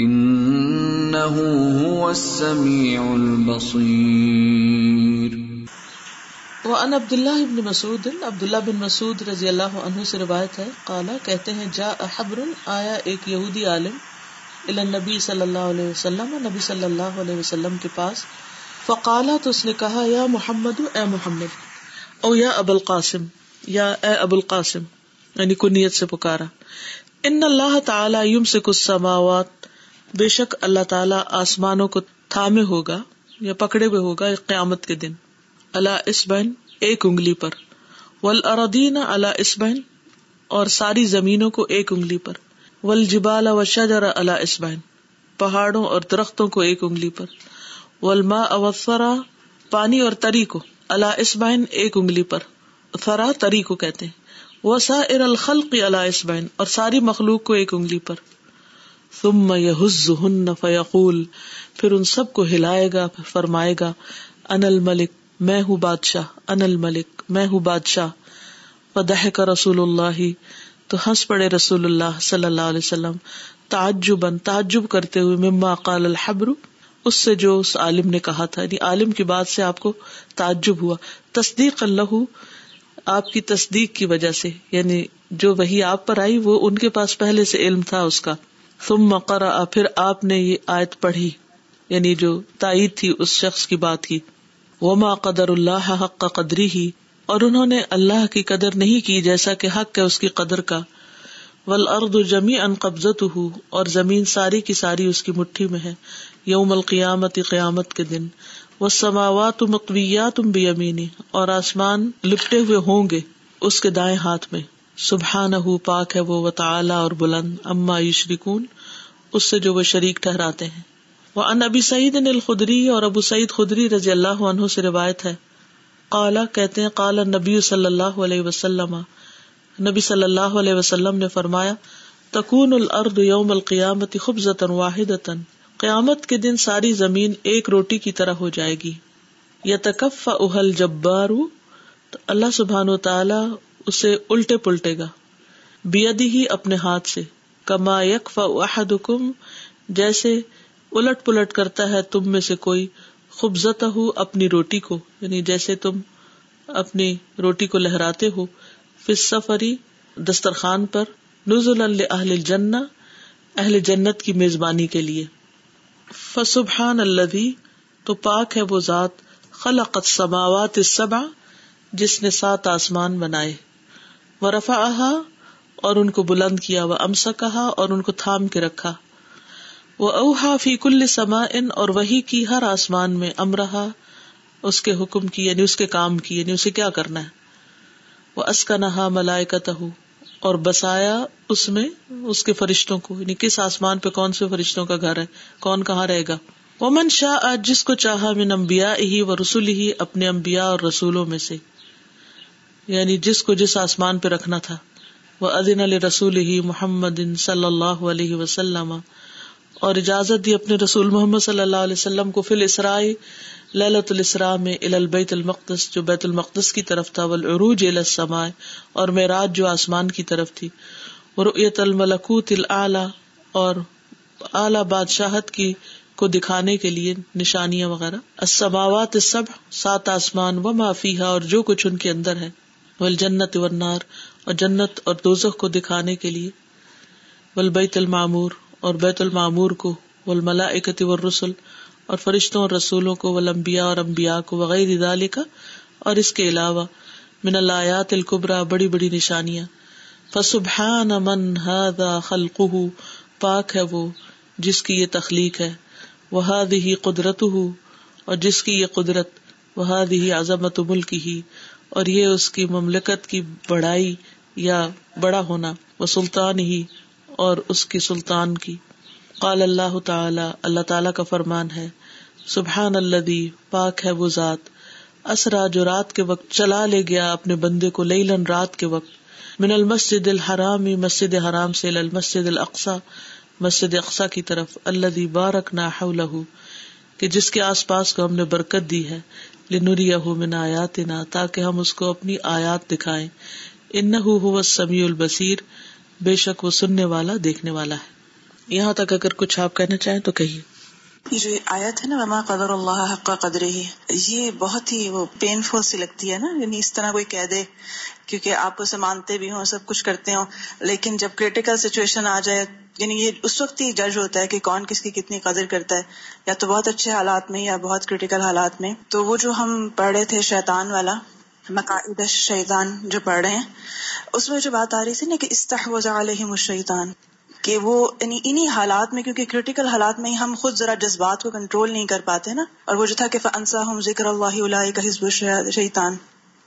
إنه هو السميع البصير. وان عبد اللہ ابن مسعود عبد اللہ بن مسعود رضی اللہ عنہ سے روایت ہے، قالا، کہتے ہیں جا حبر آیا ایک یہودی عالم الی نبی صلی اللہ علیہ وسلم، نبی صلی اللہ علیہ وسلم کے پاس، فقالا، تو اس نے کہا، یا محمد، اے محمد، او یا ابو القاسم، یا اے ابو القاسم یعنی کنیت سے پکارا، ان اللہ تعالی یمسک السماوات بے شک اللہ تعالی آسمانوں کو تھامے ہوگا یا پکڑے ہوئے ہوگا قیامت کے دن۔ اللہ اسبین ایک انگلی پر۔ ول اردین اللہ اسبین اور ساری زمینوں کو ایک انگلی پر۔ ول جبال و شجر اللہ اسبین پہاڑوں اور درختوں کو ایک انگلی پر۔ ولما اوفرا پانی اور تری کو۔ اللہ اسبین ایک انگلی پر۔ فرا تری کو کہتے ہیں۔ وسا ار الخلق اللہ اسبین اور ساری مخلوق کو ایک انگلی پر۔ ثم يهزهن فيقول، پھر ان سب کو ہلائے گا، فرمائے گا ان الملک، میں ہوں بادشاہ ان الملک، میں ہوں بادشاہ۔ ودہ کا رسول اللہ، تو ہنس پڑے رسول اللہ صلی اللہ علیہ وسلم۔ تعجب تعجب کرتے ہوئے مما قال الحبر، اس سے جو اس عالم نے کہا تھا یعنی عالم کی بات سے آپ کو تعجب ہوا۔ تصدیق اللہ، آپ کی تصدیق کی وجہ سے یعنی جو وہی آپ پر آئی، وہ ان کے پاس پہلے سے علم تھا اس کا۔ ثم قرأ، پھر آپ نے یہ آیت پڑھی یعنی جو تائید تھی اس شخص کی بات کی۔ وما قدر اللہ حق کا قدری ہی اور انہوں نے اللہ کی قدر نہیں کی جیسا کہ حق ہے اس کی قدر کا۔ ول ارد جمی ان قبضت ہو اور زمین ساری کی ساری اس کی مٹھی میں ہے۔ یوم القیامت قیامت کے دن۔ وہ سماوات مقویات بھی امینی اور آسمان لپٹے ہوئے ہوں گے اس کے دائیں ہاتھ میں۔ سبحان پاک ہے وہ تعالی اور بلند، اما یشرکون، اس سے جو وہ شریک ٹھہراتے ہیں۔ وہ ان ابی سعید الخدری اور ابو سعید خدری رضی اللہ عنہ سے روایت ہے۔ قالا، کہتے ہیں قال نبی صلی اللہ علیہ وسلم۔ نبی صلی اللہ علیہ وسلم نے فرمایا، تکون الارض یوم القیامت خبزتا واحدتا۔ قیامت کے دن ساری زمین ایک روٹی کی طرح ہو جائے گی۔ یا اہل جبار تو اللہ سبحان و تعالی اسے الٹے پلٹے گا۔ بیدی ہی اپنے ہاتھ سے۔ کما یکف احدکم، جیسے الٹ پلٹ کرتا ہے تم میں سے کوئی خوبزت ہو اپنی روٹی کو۔ یعنی جیسے تم اپنی روٹی کو لہراتے ہو۔ سفری دسترخوان پر۔ نزل اہل جنا اہل جنت کی میزبانی کے لیے۔ فسبحان اللہ تو پاک ہے وہ ذات، خلقت سماوات السبع، جس نے سات آسمان بنائے۔ وہ رفا اور ان کو بلند کیا وہ امسا کہا اور ان کو تھام کے رکھا۔ وہ اوہا فی کل سما ان اور وہی کی ہر آسمان میں امرہا۔ اس کے حکم کی یعنی اس کے کام کی یعنی اسے کیا کرنا ہے؟ وہ اسکا نہا ملائے اور بسایا اس میں اس کے فرشتوں کو۔ یعنی کس آسمان پہ کون سے فرشتوں کا گھر ہے؟ کون کہاں رہے گا؟ وہ من شاہ آج جس کو چاہا، من امبیا ہی و رسول ہی اپنے امبیا اور رسولوں میں سے۔ یعنی جس کو جس آسمان پہ رکھنا تھا۔ وہ ادین علیہ رسول ہی محمد صلی اللہ علیہ وسلم۔ اور اجازت دی اپنے رسول محمد صلی اللہ علیہ وسلم کو فل اسرائی للت الاسراء میں البیت المقدس، جو بیت المقدس کی طرف تھا، والعروج السماء۔ اور معراج جو آسمان کی طرف تھی۔ ورؤیت الملکوت الاعلی اور اعلی بادشاہت کی کو دکھانے کے لیے نشانیاں وغیرہ۔ السماوات السبع سات آسمان و معافیہ اور جو کچھ ان کے اندر ہے۔ ول جنت ونار اور جنت اور دوزخ کو دکھانے کے لیے ول بیت المعمور، اور بیت المعمور کو ول ملا اکتی رسول اور فرشتوں اور رسولوں کو ولمبیا اور امبیا کو وغیرہ ادال کا اور اس کے علاوہ، من الایات القبرا بڑی بڑی نشانیاں۔ فسبحان من هذا خلقه پاک ہے وہ، جس کی یہ تخلیق ہے۔ وہ ہی قدرت ہو اور جس کی یہ قدرت وہ ہی عظمت ملک ہی اور یہ اس کی مملکت کی بڑائی یا بڑا ہونا، وہ سلطان ہی اور اس کی سلطان کی۔ قال اللہ تعالی اللہ تعالی کا فرمان ہے سبحان اللہ پاک ہے وہ ذات۔ اسرا جو رات کے وقت چلا لے گیا اپنے بندے کو لیلن رات کے وقت۔ من المسجد الحرام، مسجد حرام سے المسجد الاقصى مسجد اقسا کی طرف اللہ بارک نہ کہ جس کے آس پاس کو ہم نے برکت دی ہے۔ لنوری من آیاتنا تاکہ ہم اس کو اپنی آیات دکھائیں۔ ان السمیع البصیر، بے شک وہ سننے والا، دیکھنے والا ہے۔ یہاں تک اگر کچھ آپ کہنا چاہیں تو کہیے۔ یہ جو آیت ہے نا، وما قدر اللہ حق کا قدر ہی یہ بہت ہی وہ پین فل سی لگتی ہے نا یعنی اس طرح کوئی کہہ دے کیونکہ آپ اسے مانتے بھی ہوں، سب کچھ کرتے ہوں، لیکن جب کریٹیکل سچویشن آ جائے یعنی یہ اس وقت ہی جج ہوتا ہے کہ کون کس کی کتنی قدر کرتا ہے، یا تو بہت اچھے حالات میں، یا بہت کریٹیکل حالات میں۔ تو وہ جو ہم پڑھ رہے تھے، شیطان والا، مقاعد شیطان جو پڑھ رہے ہیں، اس میں جو بات آ رہی تھی نا کہ استحوذ علیہم الشیطان کہ وہ یعنی انہی حالات میں کیونکہ کریٹیکل حالات میں ہم خود ذرا جذبات کو کنٹرول نہیں کر پاتے نا۔ اور وہ جو تھا کہ فنسا ہم ذکر اللہ کا حزب شیطان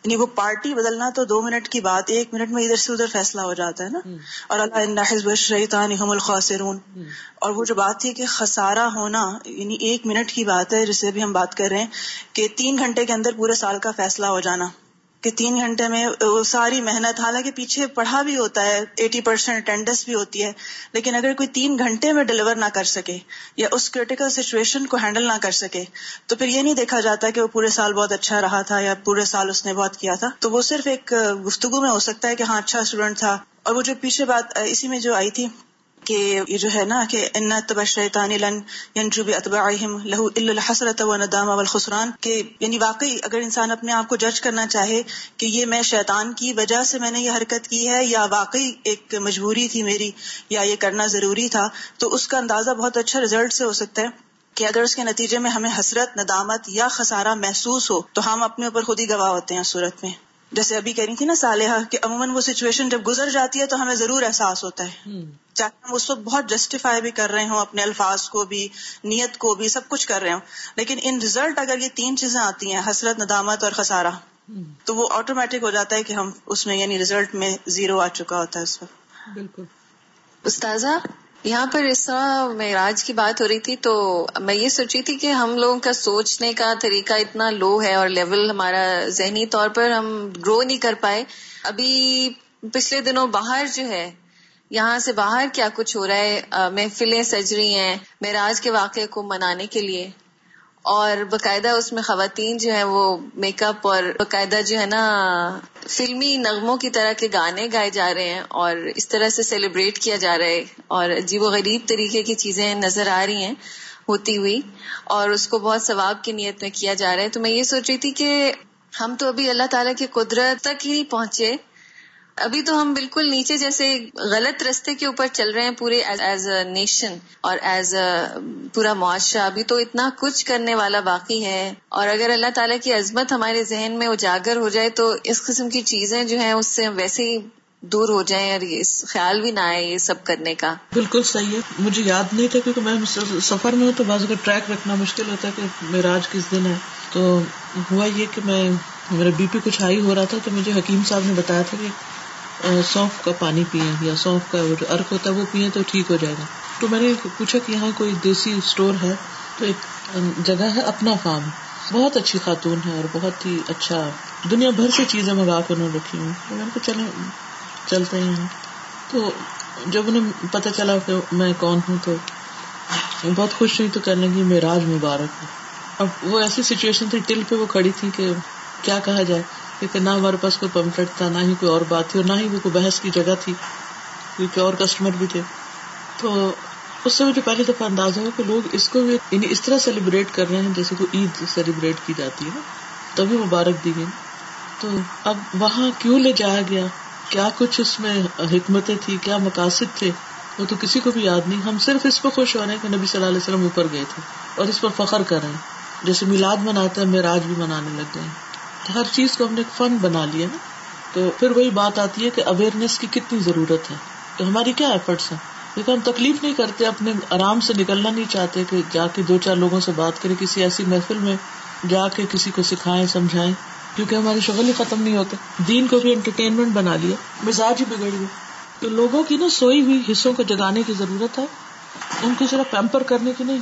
یعنی وہ پارٹی بدلنا تو دو منٹ کی بات ایک منٹ میں ادھر سے ادھر فیصلہ ہو جاتا ہے نا۔ اور اللہ حزب شیطان ہم الخاسرون۔ اور وہ جو بات تھی کہ خسارہ ہونا یعنی ایک منٹ کی بات ہے جسے بھی ہم بات کر رہے ہیں کہ تین گھنٹے کے اندر پورے سال کا فیصلہ ہو جانا۔ کہ تین گھنٹے میں وہ ساری محنت، حالانکہ پیچھے پڑھا بھی ہوتا ہے ایٹی پرسینٹ اٹینڈنس بھی ہوتی ہے، لیکن اگر کوئی تین گھنٹے میں ڈلیور نہ کر سکے یا اس کریٹیکل سچویشن کو ہینڈل نہ کر سکے، تو پھر یہ نہیں دیکھا جاتا کہ وہ پورے سال بہت اچھا رہا تھا یا پورے سال اس نے بہت کیا تھا۔ تو وہ صرف ایک گفتگو میں ہو سکتا ہے کہ ہاں اچھا اسٹوڈنٹ تھا۔ اور وہ جو پیچھے بات، اسی میں جو آئی تھی کہ یہ جو ہے نا کہ ان تب شیطان لن ینجو اتباعہم لہو الا الحسرت و ندامہ والخسران کہ یعنی واقعی اگر انسان اپنے آپ کو جج کرنا چاہے کہ یہ میں شیطان کی وجہ سے میں نے یہ حرکت کی ہے یا واقعی ایک مجبوری تھی میری یا یہ کرنا ضروری تھا، تو اس کا اندازہ بہت اچھا ریزلٹ سے ہو سکتا ہے کہ اگر اس کے نتیجے میں ہمیں حسرت، ندامت یا خسارہ محسوس ہو، تو ہم اپنے اوپر خود ہی گواہ ہوتے ہیں صورت میں۔ جیسے ابھی کہہ رہی تھی نا صالحہ کہ عموماً وہ سچویشن جب گزر جاتی ہے تو ہمیں ضرور احساس ہوتا ہے۔ چاہے ہم اس وقت بہت جسٹیفائی بھی کر رہے ہوں اپنے الفاظ کو بھی نیت کو بھی سب کچھ کر رہے ہوں لیکن ان ریزلٹ اگر یہ تین چیزیں آتی ہیں حسرت ندامت اور خسارہ تو وہ آٹومیٹک ہو جاتا ہے کہ ہم اس میں یعنی ریزلٹ میں زیرو آ چکا ہوتا ہے اس وقت۔ بالکل۔ استاذہ یہاں پر اس طرح معراج کی بات ہو رہی تھی تو میں یہ سوچی تھی کہ ہم لوگوں کا سوچنے کا طریقہ اتنا لو ہے اور لیول ہمارا ذہنی طور پر ہم گرو نہیں کر پائے۔ ابھی پچھلے دنوں باہر جو ہے، یہاں سے باہر کیا کچھ ہو رہا ہے؟ محفلیں سج رہی ہیں معراج کے واقعے کو منانے کے لیے۔ اور باقاعدہ اس میں خواتین جو ہیں وہ میک اپ اور باقاعدہ جو ہے نا فلمی نغموں کی طرح کے گانے گائے جا رہے ہیں اور اس طرح سے سیلیبریٹ کیا جا رہا ہے اور عجیب و غریب طریقے کی چیزیں نظر آ رہی ہیں ہوتی ہوئی اور اس کو بہت ثواب کی نیت میں کیا جا رہا ہے تو میں یہ سوچ رہی تھی کہ ہم تو ابھی اللہ تعالیٰ کی قدرت تک ہی نہیں پہنچے ابھی تو ہم بالکل نیچے جیسے غلط رستے کے اوپر چل رہے ہیں پورے ایز اے نیشن اور ایز اے پورا معاشرہ۔ ابھی تو اتنا کچھ کرنے والا باقی ہے۔ اور اگر اللہ تعالیٰ کی عظمت ہمارے ذہن میں اجاگر ہو جائے تو اس قسم کی چیزیں جو ہیں اس سے ویسے ہی دور ہو جائیں اور یہ خیال بھی نہ آئے یہ سب کرنے کا۔ بالکل صحیح ہے۔ مجھے یاد نہیں تھا کیونکہ میں سفر میں ہوں تو بعض اگر ٹریک رکھنا مشکل ہوتا ہے کہ میرا آج کس دن ہے۔ تو ہوا یہ کہ میں میرا بی پی کچھ ہائی ہو رہا تھا تو مجھے حکیم صاحب نے بتایا تھا کہ سونف کا پانی پیئے یا سونف کا جو ارک ہوتا ہے وہ پیئے تو ٹھیک ہو جائے گا۔ تو میں نے پوچھا کہ یہاں کوئی دیسی اسٹور ہے؟ تو ایک جگہ ہے اپنا فارم۔ بہت اچھی خاتون ہے اور بہت ہی اچھا دنیا بھر سے چیزیں منگا کر انہوں رکھی ہوں تو میں نے چلے چلتے ہیں۔ تو جب انہیں پتا چلا کہ میں کون ہوں، تو بہت خوش ہوئی تو کہنے لگی، میراج مبارک۔ ہے اب وہ ایسی سچویشن تھی ٹل پہ وہ کھڑی تھی کہ کیا کہا جائے۔ کیونکہ نہ ہمارے پاس کوئی پمفلٹ تھا، نہ ہی کوئی اور بات تھی اور نہ ہی وہ کوئی بحث کی جگہ تھی، کیونکہ اور کسٹمر بھی تھے۔ تو اس سے مجھے پہلی دفعہ اندازہ ہوا کہ لوگ اس کو بھی یعنی اس طرح سیلیبریٹ کر رہے ہیں جیسے کوئی عید سیلیبریٹ کی جاتی ہے، تبھی مبارک دی گئی۔ تو اب وہاں کیوں لے جایا گیا؟ کیا کچھ اس میں حکمتیں تھی کیا مقاصد تھے؟ وہ تو کسی کو بھی یاد نہیں۔ ہم صرف اس پہ خوش ہو رہے ہیں کہ نبی صلی اللہ علیہ وسلم اوپر گئے تھے اور اس پر فخر کر رہے ہیں۔ جیسے میلاد مناتے ہیں میراج بھی منانے لگ گئے ہر چیز کو ہم نے فن بنا لیا نا۔ تو پھر وہی بات آتی ہے کہ اویئرنیس کی کتنی ضرورت ہے۔ تو ہماری کیا ایفرٹس ہیں؟ کیونکہ ہم تکلیف نہیں کرتے، اپنے آرام سے نکلنا نہیں چاہتے کہ جا کے دو چار لوگوں سے بات کرے کسی ایسی محفل میں جا کے کسی کو سکھائیں، سمجھائیں۔ کیونکہ ہماری شغل ہی ختم نہیں ہوتے۔ دین کو بھی انٹرٹینمنٹ بنا لیا۔ مزاج ہی بگڑ گیا۔ تو لوگوں کی نا سوئی ہوئی حصوں کو جگانے کی ضرورت ہے۔ ان کو صرف پیمپر کرنے کی نہیں،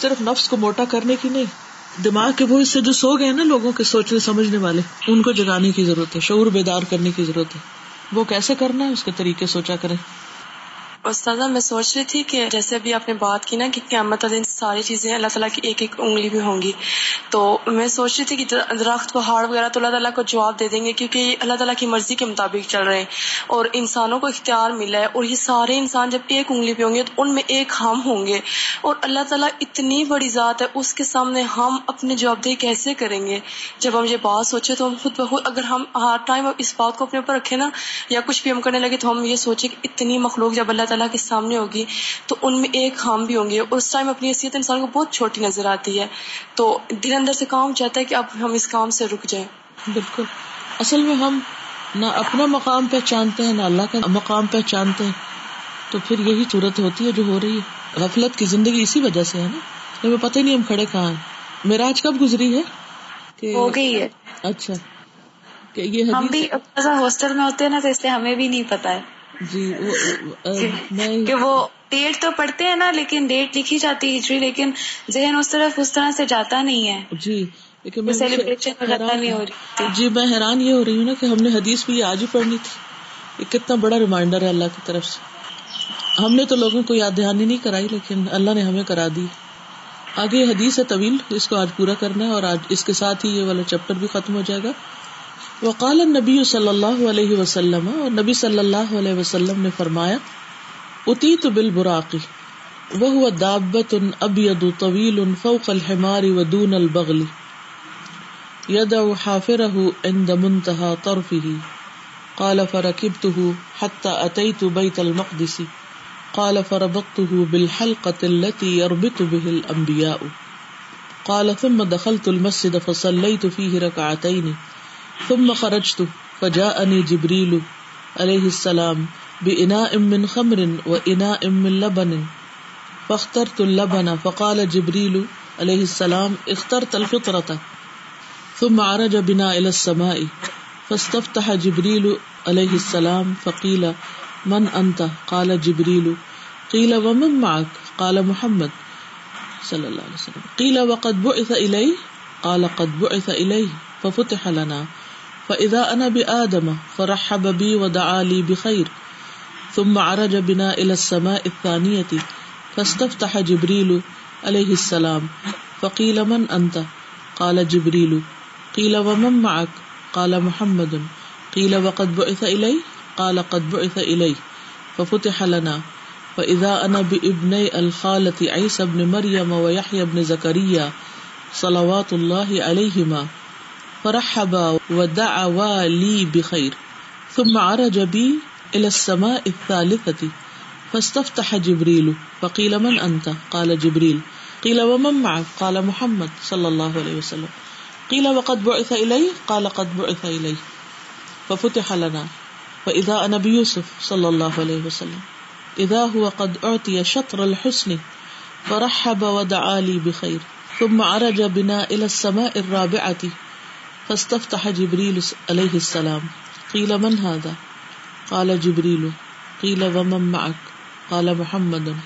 صرف نفس کو موٹا کرنے کی نہیں۔ دماغ کے وہ سے جو سو گئے نا لوگوں کے سوچنے سمجھنے والے، ان کو جگانے کی ضرورت ہے، شعور بیدار کرنے کی ضرورت ہے۔ وہ کیسے کرنا ہے؟ اس کے طریقے سوچا کریں۔ استاذہ میں سوچ رہی تھی کہ جیسے ابھی آپ نے بات کی نا کہ قیامت دن ساری چیزیں اللہ تعالیٰ کی ایک ایک انگلی بھی ہوں گی۔ تو میں سوچ رہی تھی کہ درخت پہاڑ وغیرہ تو اللہ تعالیٰ کو جواب دے دیں گے کیونکہ یہ اللہ تعالیٰ کی مرضی کے مطابق چل رہے ہیں۔ اور انسانوں کو اختیار ملا ہے اور یہ سارے انسان جب ایک انگلی پہ ہوں گے تو ان میں ایک ہم ہوں گے۔ اور اللہ تعالیٰ اتنی بڑی ذات ہے، اس کے سامنے ہم اپنے جواب دہ کیسے کریں گے؟ جب ہم یہ بات سوچے تو ہم خود بخود اگر ہم ہر ٹائم اس بات کو اپنے اوپر رکھے نا یا کچھ بھی ہم کرنے لگے تو ہم یہ سوچے کہ اتنی مخلوق جب اللہ تعالیٰ کے سامنے ہوگی تو ان میں ایک ہم بھی ہوں گے اس ٹائم اپنی حیثیت انسان کو بہت چھوٹی نظر آتی ہے۔ تو دل اندر سے کام چاہتا ہے کہ اب ہم اس کام سے رک جائیں۔ بالکل۔ اصل میں ہم نہ اپنا مقام پہچانتے ہیں نہ اللہ کا مقام پہچانتے ہیں۔ تو پھر یہی صورت ہوتی ہے جو ہو رہی ہے۔ غفلت کی زندگی اسی وجہ سے ہے نا۔ ہمیں پتہ نہیں ہم کھڑے کہاں ہیں۔ میرا آج کب گزری ہے؟ ہو گئی ہے۔ اچھا۔ کہ یہ ہم بھی ہاسٹل میں ہوتے ہیں نا تو اس لیے ہمیں بھی نہیں پتا ہے۔ جی کہ وہ ڈیٹ تو پڑھتے ہیں نا لیکن ڈیٹ لکھی جاتی ہجری لیکن ذہن اس طرف اس طرح سے جاتا نہیں ہے۔ جی سیلیبریشن جی میں حیران یہ ہو رہی ہوں نا کہ ہم نے حدیث بھی آج ہی پڑھنی تھی۔ یہ کتنا بڑا ریمائنڈر ہے اللہ کی طرف سے۔ ہم نے تو لوگوں کو یاد دہانی نہیں کرائی لیکن اللہ نے ہمیں کرا دی۔ آگے حدیث ہے طویل اس کو آج پورا کرنا ہے اور آج اس کے ساتھ ہی یہ والا چیپٹر بھی ختم ہو جائے گا۔ وقال نبی صلی اللہ علیہ وسلم اور نبی صلی اللہ علیہ وسلم نے فرمایا اتی تو بال براقی وہ دابت ان ابید طویل فوق الحمار ودون البغل يدع حافره عند منتهى طرفه قال فركبته حتى أتيت بيت المقدس، قال فربطته بالحلقة التي يربط به الأنبياء قال ثم دخلت المسجد فصليت فيه ركعتين ثم خرجت فجاءني جبريل عليه السلام بإناء من خمر وإناء من لبن. فاخترت اللبن فقال جبريل عليه السلام اخترت الفطرة. ثم عرج بنا إلى السماء. فاستفتح جبريل عليه السلام فقيل من أنت؟ قال جبريل. قيل ومن معك؟ قال محمد صلى الله عليه وسلم. قيل وقد بعث إليه؟ قال قد بعث إليه. ففتح لنا. فإذا أنا بآدم فرحب بي ودعا لي بخير ثم عرج بنا إلى السماء الثانية فاستفتح جبريل عليه السلام فقيل من أنت؟ قال جبريل قيل ومن معك؟ قال محمد قيل وقد بعث إلي قال قد بعث إلي ففتح لنا فإذا أنا بابني الخالة عيسى بن مريم ويحيى بن زكريا صلوات الله عليهما فرحبا ودعوا لي بخير ثم عرج بي إلى السماء الثالثة، فاستفتح جبريل فقيل من أنت قال جبريل قيل ومن معك قال محمد صلى الله عليه وسلم قيل وقد بعث إلي قال قد بعث إلي ففتح لنا فإذا أنا بيوسف صلى الله عليه وسلم إذا هو قد أعطي شطر الحسن، فرحب ودعا لي بخير ثم عرج بنا إلى السماء الرابعة فاستفتح جبريل عليه السلام قيل من هذا؟ قال جبريل قيل ومن معك قال محمد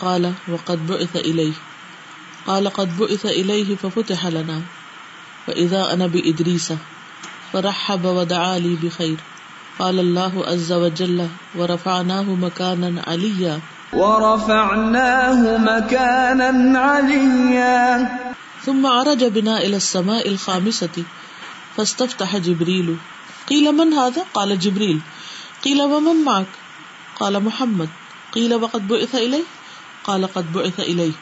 قال وقد بعث إليه قال قد بعث إليه ففتح لنا فإذا أنا بإدريس فرحب ودعا لي بخير قال الله عز وجل ورفعناه مكانا عليا ورفعناه مكانا عليا ثم عرج بنا إلى السماء الخامسة فاستفتح جبريل قيل من هذا؟ قال جبريل قيل ومن معك قال محمد. قيل وقد بعث إليه قال قد بعث إليه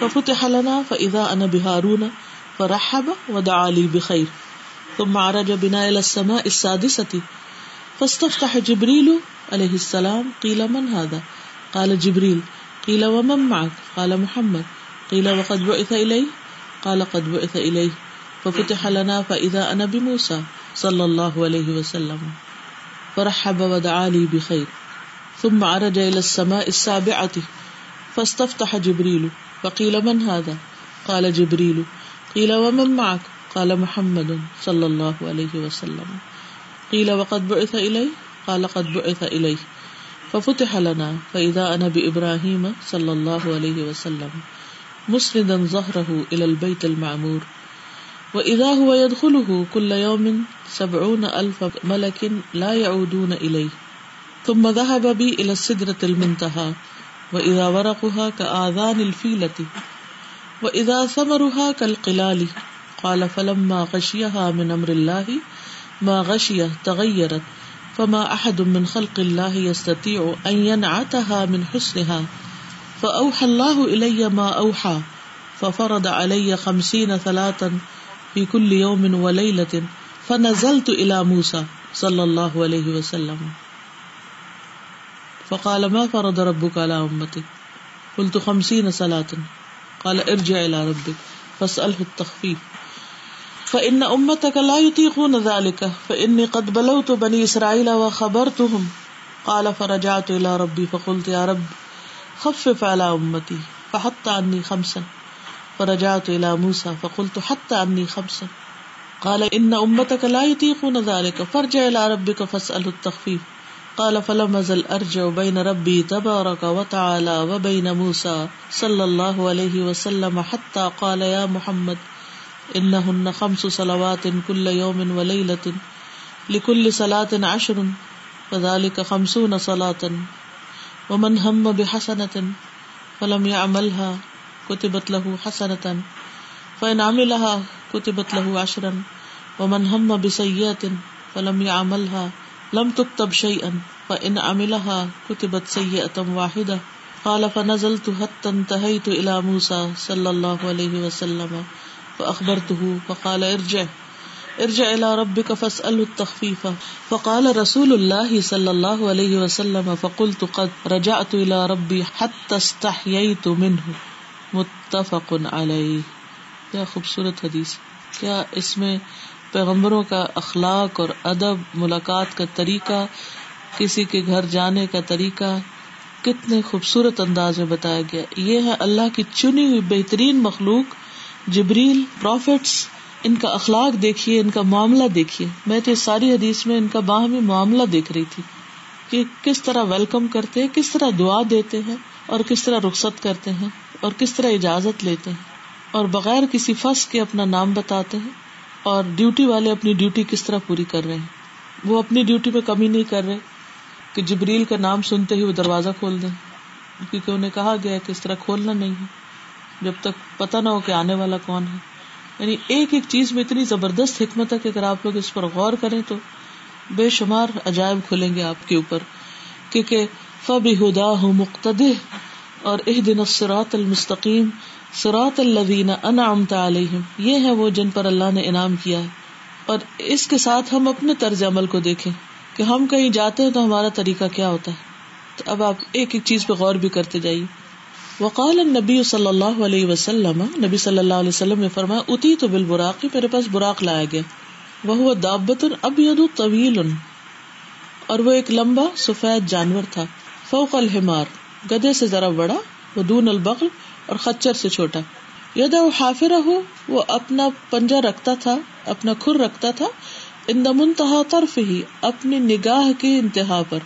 ففتح لنا فإذا أنا بهارون فرحب ودعا لي بخير ثم عرج بنا الى السماء السادسة. فاستفتح جبريل عليه السلام. قيل من هذا؟ قال جبريل قيل ومن معك قال محمد. قيل وقد بعث إليه قال قد بعث إليه ففتح لنا فإذا أنا بموسى صلى الله عليه وسلم. فرحب ودعا لي بخير. ثم عرج إلى السماء السابعة. فاستفتح جبريل. فقيل من هذا؟ قال جبريل. قيل ومن معك؟ قال محمد صلى الله عليه وسلم. قيل وقد بعث إليه؟ قال قد بعث إليه. ففتح لنا فإذا أنا بإبراهيم صلى الله عليه وسلم. مسندا ظهره إلى البيت المعمور. وہ وإذا هو يدخله كل يوم سبعون ألف ملك لا يعودون إليه. ثم ذهب بي إلى السدرة المنتهى. وإذا ورقها كآذان الفيلة. وإذا ثمرها كالقلال. قال فلما غشيها من أمر الله ما غشيه تغيرت. فما أحد من خلق الله يستطيع أن ينعتها من حسنها. فأوحى الله إلي ما أوحى. ففرض علي خمسين ثلاثا في كل يوم وليلة فنزلت إلى موسى صلى الله عليه وسلم. فقال، ما فرض ربك على أمتك قلت خمسين صلاة قال، ارجع إلى ربك فاسأله التخفيف فإن أمتك لا يطيقون ذلك، فإني قد بلوت بني إسرائيل وخبرتهم. قال، فرجعت إلى ربي فقلت يا رب، خفف على أمتي فحط عني خمسا فرجعت إلى موسى فقلت حتى عني خمسا قال إن أمتك لا يطيقون ذلك، فارجع إلى ربك فاسأله التخفيف. قال فلم أزل أرجع بين ربي تبارك وتعالى وبين موسى صلى الله عليه وسلم حتى قال يا محمد، إنهن خمس صلوات كل يوم وليلة لكل صلاة عشر، فذلك خمسون صلاة. ومن هم بحسنة فلم يعملها كتبت له حسنة، فإن عملها كتبت له عشرا، ومن هم بسيئة فلم يعملها، لم تكتب شيئا، فإن عملها كتبت سيئة واحدة. قال، فنزلت حتى انتهيت إلى موسى صلى الله عليه وسلم، فأخبرته، فقال، ارجع ارجع إلى ربك فاسأله التخفيف. فقال رسول الله صلى الله عليه وسلم، فقلت، قد رجعت إلى ربي حتى استحييت منه. متفق علیہ۔ کیا خوبصورت حدیث۔ کیا اس میں پیغمبروں کا اخلاق اور ادب، ملاقات کا طریقہ، کسی کے گھر جانے کا طریقہ، کتنے خوبصورت انداز میں بتایا گیا۔ یہ ہے اللہ کی چنی ہوئی بہترین مخلوق، جبریل پروفٹس ان کا اخلاق دیکھیے، ان کا معاملہ دیکھیے۔ میں تو ساری حدیث میں ان کا باہمی معاملہ دیکھ رہی تھی کہ کس طرح ویلکم کرتے ہیں، کس طرح دعا دیتے ہیں اور کس طرح رخصت کرتے ہیں۔ اور کس طرح اجازت لیتے ہیں اور بغیر کسی فس کے اپنا نام بتاتے ہیں اور ڈیوٹی والے اپنی ڈیوٹی کس طرح پوری کر رہے ہیں؟ وہ اپنی ڈیوٹی پہ کمی نہیں کر رہے کہ جبریل کا نام سنتے ہی وہ دروازہ کھول دیں۔ کیونکہ انہیں کہا گیا کہ اس طرح کھولنا نہیں ہے۔ جب تک پتا نہ ہو کہ آنے والا کون ہے۔ یعنی ایک ایک چیز میں اتنی زبردست حکمت ہے کہ اگر آپ لوگ اس پر غور کریں تو بے شمار عجائب کھلیں گے آپ کے اوپر۔ کیونکہ فب ہدا ہوں مقتد اور اح دن سرات المستقیم سرات الدین انعمت علیہم یہ ہے وہ جن پر اللہ نے انعام کیا ہے۔ اور اس کے ساتھ ہم اپنے طرز عمل کو دیکھیں کہ ہم کہیں جاتے ہیں تو ہمارا طریقہ کیا ہوتا ہے۔ تو اب آپ ایک ایک چیز پہ غور بھی کرتے جائیے۔ وقال نبی صلی اللہ علیہ وسلم، نبی صلی اللہ علیہ وسلم نے فرمایا اتی تو بال براقی میرے پاس براق لایا گیا۔ وہ دابت اب ید طویل اور وہ ایک لمبا سفید جانور تھا، فوق الحمار۔ گدے سے ذرا بڑا، وہ دون البغل اور خچر سے چھوٹا۔ یدا وہ حافر ہو وہ اپنا پنجا رکھتا تھا، اپنا کھر رکھتا تھا۔ ان دمنتہا طرف ہی اپنی نگاہ کی انتہا پر۔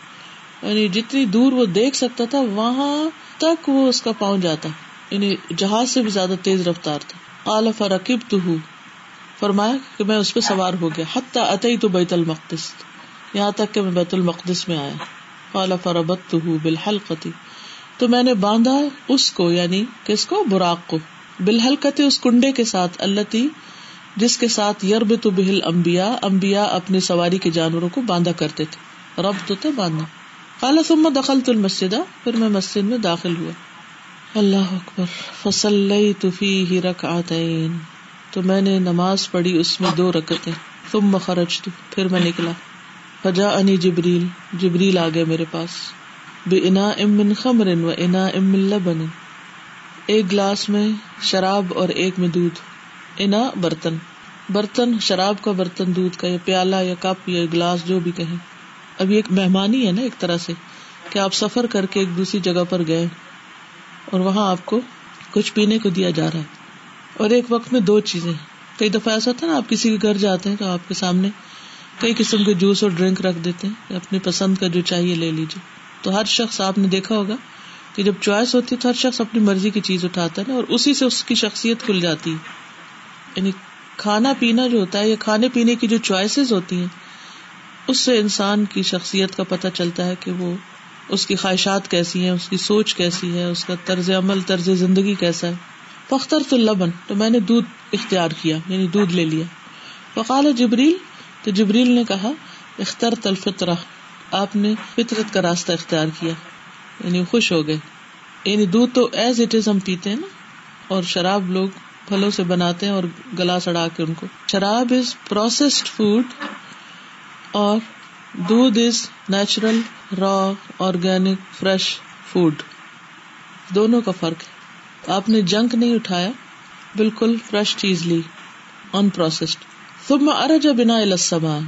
یعنی جتنی دور وہ دیکھ سکتا تھا، وہاں تک وہ اس کا پاؤں جاتا۔ یعنی جہاز سے بھی زیادہ تیز رفتار تھا۔ قال فرقب تو فرمایا کہ میں اس پہ سوار ہو گیا۔ حتی اتئی تو بیت المقدس۔ یہاں تک کہ میں بیت المقدس میں آیا۔ قال فربت بالحلقتی تو میں نے باندھا اس کو یعنی کس کو؟ براق کو۔ بالحلقت اس کنڈے کے ساتھ اللہ جس کے ساتھ یرب تو بہل امبیا امبیا اپنی سواری کے جانوروں کو باندھا کرتے تھے۔ رب تو باندھا کالا سما دخل تو المسد پھر میں مسجد میں داخل ہوا۔ اللہ اکبر۔ فصل ہی رکھ تو میں نے نماز پڑھی اس میں دو رکتے تم خرج تو پھر میں نکلا۔ فجا انی جبریل جبریل آ گئے میرے پاس۔ بے انا امن خمر و انا ام لبن۔ ایک گلاس میں شراب اور ایک میں دودھ۔ انا برتن۔ برتن، شراب کا برتن، دودھ کا یا پیالہ یا کپ یا گلاس، جو بھی کہیں۔ ابھی ایک مہمانی ہے نا ایک طرح سے، کہ آپ سفر کر کے ایک دوسری جگہ پر گئے اور وہاں آپ کو کچھ پینے کو دیا جا رہا ہے۔ اور ایک وقت میں دو چیزیں۔ کئی دفعہ ایسا تھا نا، آپ کسی کے گھر جاتے ہیں تو آپ کے سامنے کئی قسم کے جوس اور ڈرنک رکھ دیتے ہیں اپنی پسند کا جو چاہیے لے لیجیے تو ہر شخص آپ نے دیکھا ہوگا کہ جب چوائس ہوتی ہے تو ہر شخص اپنی مرضی کی چیز اٹھاتا ہے نا، اور اسی سے اس کی شخصیت کھل جاتی ہے۔ یعنی کھانا پینا جو ہوتا ہے یا کھانے پینے کی جو چوائسیز ہوتی ہیں، اس سے انسان کی شخصیت کا پتہ چلتا ہے کہ وہ اس کی خواہشات کیسی ہیں، اس کی سوچ کیسی ہے، اس کا طرز عمل، طرز زندگی کیسا ہے۔ فختر تو لبن تو میں نے دودھ اختیار کیا یعنی دودھ لے لیا۔ وقال جبریل، تو جبریل نے کہا اختر تلفطرہ آپ نے فطرت کا راستہ اختیار کیا یعنی خوش ہو گئے۔ یعنی دودھ تو ایز اٹ از ہم پیتے ہیں نا، اور شراب لوگ پھلوں سے بناتے ہیں اور گلا سڑا کے ان کو۔ شراب از پروسیسڈ فوڈ اور دودھ as natural raw organic fresh food دونوں کا فرق ہے۔ آپ نے جنک نہیں اٹھایا، بالکل فریش چیز لی ان پروسیسڈ ثم ارج بنا السما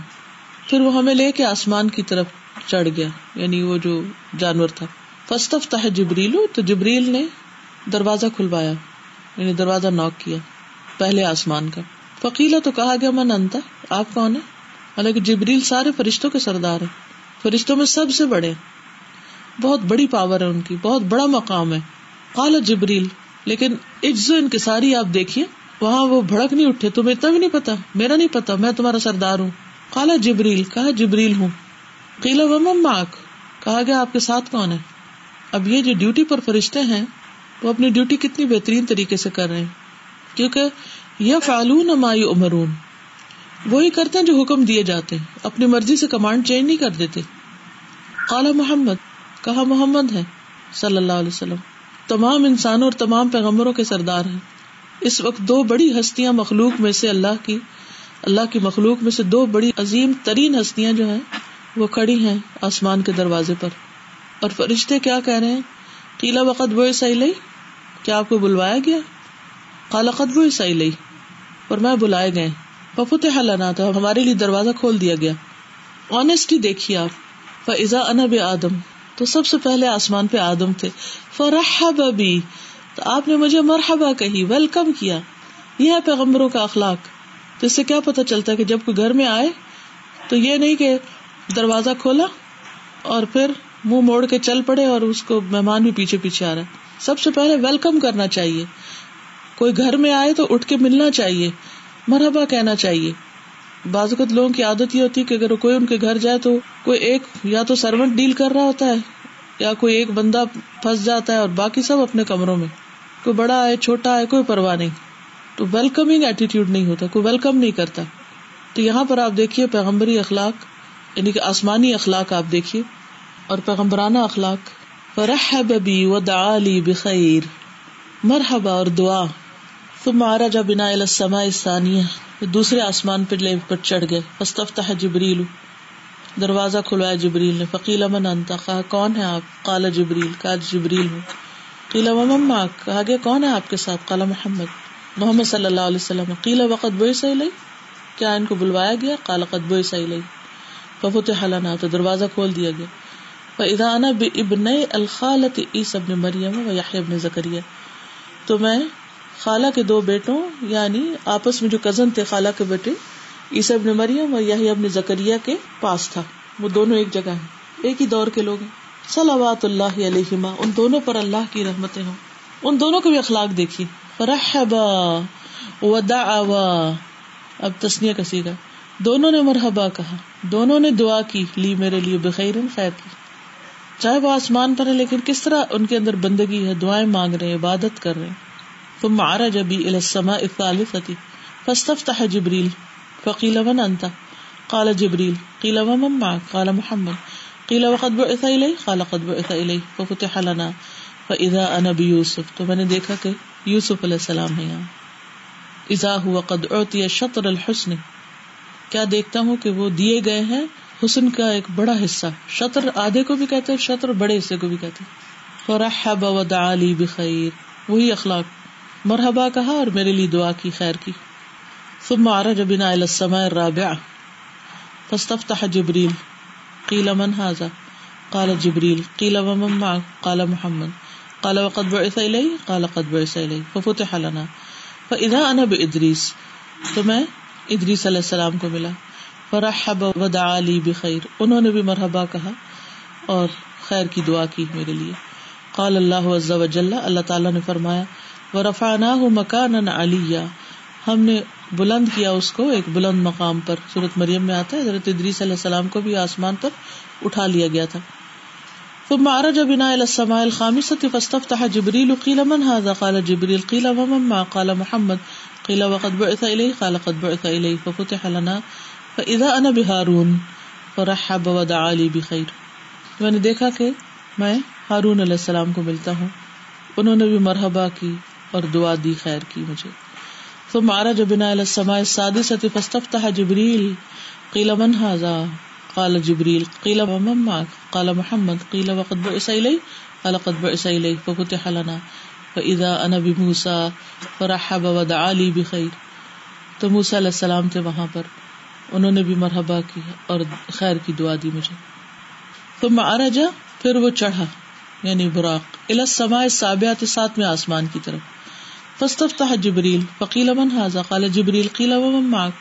پھر وہ ہمیں لے کے آسمان کی طرف چڑھ گیا یعنی وہ جو جانور تھا۔ فستفتا ہے جبریل تو جبریل نے دروازہ کھلوایا یعنی دروازہ نوک کیا، پہلے آسمان کا۔ فقیلا تو کہا گیا، من انتا آپ کون ہے حالانکہ جبریل سارے فرشتوں کے سردار ہیں، فرشتوں میں سب سے بڑے بہت بڑی پاور ہے ان کی، بہت بڑا مقام ہے۔ قال جبریل، لیکن عجز انکساری آپ دیکھیے، وہاں وہ بھڑک نہیں اٹھے، تمہیں اتنا بھی نہیں پتا، میرا نہیں پتا، میں تمہارا سردار ہوں۔ کالا جبریل، کہا جبریل ہوں۔ قیلا ماک کہا گیا، آپ کے ساتھ کون ہے؟ اب یہ جو ڈیوٹی پر فرشتے ہیں، وہ اپنی ڈیوٹی کتنی بہترین طریقے سے کر رہے ہیں۔ کیونکہ یہ فالون مائی امرون وہی کرتے ہیں جو حکم دیے جاتے ہیں۔ اپنی مرضی سے کمانڈ چینج نہیں کر دیتے۔ کالا محمد، کہا محمد ہے، صلی اللہ علیہ وسلم۔ تمام انسانوں اور تمام پیغمبروں کے سردار ہیں۔ اس وقت دو بڑی ہستیاں مخلوق میں سے اللہ کی اللہ کی مخلوق میں سے دو بڑی عظیم ترین ہستیاں جو ہیں وہ کھڑی ہیں آسمان کے دروازے پر۔ اور فرشتے کیا کہہ رہے ہیں؟ قیلا وقت وہ عیسائی کیا آپ کو بلوایا گیا؟ کالا قد وہ عیسائی اور میں بلائے گئے۔ پپوتے حلانا تھا ہمارے لیے دروازہ کھول دیا گیا۔ آنےسٹی دیکھیے آپ۔ فضا انب آدم تو سب سے پہلے آسمان پہ آدم تھے۔ فرحب ابھی تو آپ نے مجھے مرحبا کہی، ویلکم کیا۔ یہ ہے پیغمبروں کا اخلاق۔ تو اس سے کیا پتا چلتا ہے کہ جب کوئی گھر میں آئے، تو یہ نہیں کہ دروازہ کھولا اور پھر منہ موڑ کے چل پڑے اور اس کو مہمان بھی پیچھے پیچھے آ رہا ہے سب سے پہلے ویلکم کرنا چاہیے۔ کوئی گھر میں آئے تو اٹھ کے ملنا چاہیے۔ مرحبا کہنا چاہیے۔ بعض اوقات لوگوں کی عادت یہ ہوتی ہے کہ اگر کوئی ان کے گھر جائے تو کوئی ایک یا تو سروینٹ ڈیل کر رہا ہوتا ہے یا کوئی ایک بندہ پھنس جاتا ہے اور باقی سب اپنے کمروں میں۔ کوئی بڑا ہے چھوٹا ہے کوئی پرواہ نہیں۔ تو ویلکمنگ ایٹیٹیوڈ نہیں ہوتا، کوئی ویلکم نہیں کرتا۔ تو یہاں پر آپ دیکھیے پیغمبری اخلاق۔ یعنی کہ آسمانی اخلاق آپ دیکھیے اور پیغمبرانہ اخلاق۔ فرحب بی و دعالی بخیر مرحبا اور دعا۔ تم مارا جا بنا السماء ثانیہ دوسرے آسمان پہ لے پر چڑھ گئے۔ فاستفتح جبریل دروازہ کھلوایا جبریل نے۔ فقیل امن انتا کہا، کون ہے آپ؟ کالا جبریل۔ کا جبریل ہوں۔ قیلا مما کہا گیا کون ہے آپ کے ساتھ؟ کالا محمد۔ محمد صلی اللہ علیہ وسلم۔ قیلا وقت بوئی صحیح لئی کیا ان کو بلوایا گیا؟ کالا قد بوئی صحیح لئی ففت حلنا تو دروازہ کھول دیا گیا۔ فاذا بے ابن الخالت عیسی ابن مریم و یحیی ابن زکریا تو میں خالہ کے دو بیٹوں یعنی آپس میں جو کزن تھے، خالہ کے بیٹے، عیسی ابن مریم اور یحیی ابن زکریا کے پاس تھا۔ وہ دونوں ایک جگہ ہیں۔ ایک ہی دور کے لوگ ہیں۔ صلوات اللہ علیہما، ان دونوں پر اللہ کی رحمتیں ہوں۔ ان دونوں کو بھی اخلاق دیکھی رحبا ودعوا۔ اب تسنیہ کسی کا دونوں نے مرحبا کہا، دونوں نے دعا کی، لی میرے لیے بخیر خیر کی۔ چاہے وہ آسمان پر ہے، لیکن کس طرح ان کے اندر بندگی ہے، دعائیں مانگ رہے ہیں، عبادت کر رہے ہیں۔ تم مارا جبی السما اقالفتی فاستفتح جبریل، فقیل من انت؟ قال جبریل، قیل ومن قال محمد۔ قیل وقت بعث الی، قال قد بعث الی، ففتح لنا۔ فاذا انا بيوسف تو میں نے دیکھا کہ یوسف علیہ السلام ہے یہاں۔ اذا هو قد اعطي شطر الحسن۔ کیا دیکھتا ہوں کہ وہ دیے گئے ہیں؟ حسن کا ایک بڑا حصہ۔ شطر آدھے کو بھی کہتے ہیں، شطر بڑے حصے کو بھی کہتے فرحب ودعا بخیر وہی اخلاق۔ مرحبا کہا اور میرے لیے دعا کی، خیر کی۔ ثم عرج بنا الى السماء الرابعه فاستفتح جبريل۔ قيل من هذا؟ قال جبريل۔ قيل ومن معك؟ قال محمد۔ قال وقد بعث الي قال قد بعث الي ففتح لنا۔ فاذا انا بادريس تو میں ادریس علیہ السلام کو ملا۔ فرحب ودعا لی بخیر۔ انہوں نے بھی مرحبا کہا اور خیر کی دعا کی میرے لیے۔ قال اللہ عز و جل، اللہ تعالیٰ نے فرمایا ورفعناہ مکانا علیہ ہم نے بلند کیا اس کو، ایک بلند مقام پر۔ صورت مریم میں آتا ہے، حضرت ادریس علیہ السلام کو بھی آسمان پر اٹھا لیا گیا تھا۔ ثم عرج بنا الى السماء الخامسة فاستفتح جبريل، قيل من هذا؟ قال جبريل، قيل ومن ما؟ قال محمد قيل وقد بعث إليه قال قد بعث إليه ففتح لنا فإذا أنا بهارون فرحب ودعا لي بخير میں نے دیکھا کہ میں ہارون علیہ السلام کو ملتا ہوں۔ انہوں نے بھی مرحبا کی اور دعا دی خیر کی مجھے۔ ثم عرج بنا الى السماء السادسة فاستفتح جبريل قيل من هذا؟ قال جبريل قيل ومن معك؟ قال محمد قيل وقد بعث إليه قال قد بعث إليه ففتح لنا۔ انا بھی موسا فرحب ودعا لی بخیر تو موسا علیہ السلام تھے وہاں پر۔ انہوں نے بھی مرحبا کی اور خیر کی دعا دی مجھے۔ تو مہاراجا پھر وہ چڑھا یعنی براق السماء سابعات سات میں آسمان کی طرف۔ فاستفتح جبریل، فقیل من هذا؟ قال جبریل، قیل ومن معك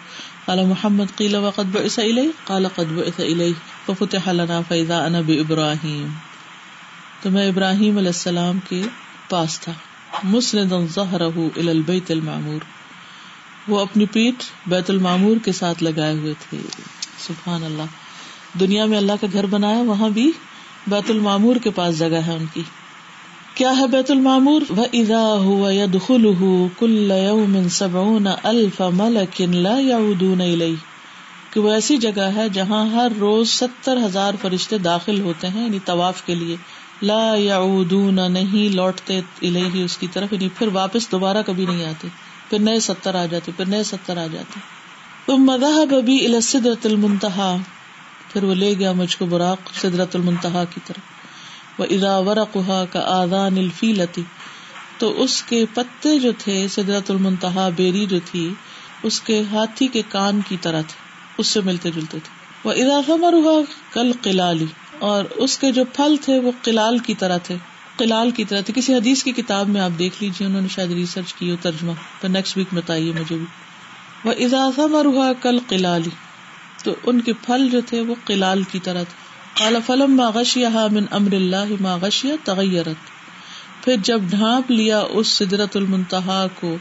قال محمد، قیل وقد بعث الی قال قد بعث الی ففتح لنا فاذا انا بابراہیم تو میں ابراہیم علیہ السلام کے پاس تھا۔ مسند البیت المعمور۔ وہ اپنی پیٹ بیت المعمور کے ساتھ لگائے ہوئے تھے۔ سبحان اللہ دنیا میں اللہ کا گھر بنایا، وہاں بھی بیت المعمور کے پاس جگہ ہے ان کی۔ کیا ہے بیت المعمور؟ و ادا ہوا یدخل کل یوم سبعون الف ملک لا یعودون الیہ کہ وہ ایسی جگہ ہے جہاں ہر روز ستر ہزار فرشتے داخل ہوتے ہیں یعنی طواف کے لیے۔ لا یعودون نہیں لوٹتے الہی اس کی طرف یعنی پھر واپس دوبارہ کبھی نہیں آتے، پھر نئے ستر آ جاتے، پھر نئے ستر آ جاتے۔ تم مذہب ابھی السدرت المنتہا، پھر وہ لے گیا مجھ کو براق سدرت المنتہا کی طرف۔ وہ ادا ورقا کا آدان الفیلتی تو اس کے پتے جو تھے سدرت المنتہا بیری جو تھی، اس کے ہاتھی کے کان کی طرح تھے، اس سے ملتے جلتے تھے۔ وہ ادا فمر کل قلالی اور اس کے جو پھل تھے وہ کلال کی طرح تھے۔ کلال کی طرح تھے۔ کسی حدیث کی کتاب میں آپ دیکھ لیجیے انہوں نے شاید ریسرچ کی ہو، ترجمہ۔ تو نیکسٹ ویک بتائیے مجھے بھی۔ وہ اضافہ مرحا کل کلالی تو ان کے پھل جو تھے وہ کلال کی طرح تھے۔ کالا فلم ماغشیا من امر اللہ ماغشیا تغیرت پھر جب ڈھانپ لیا اس سدرت المنتہا کو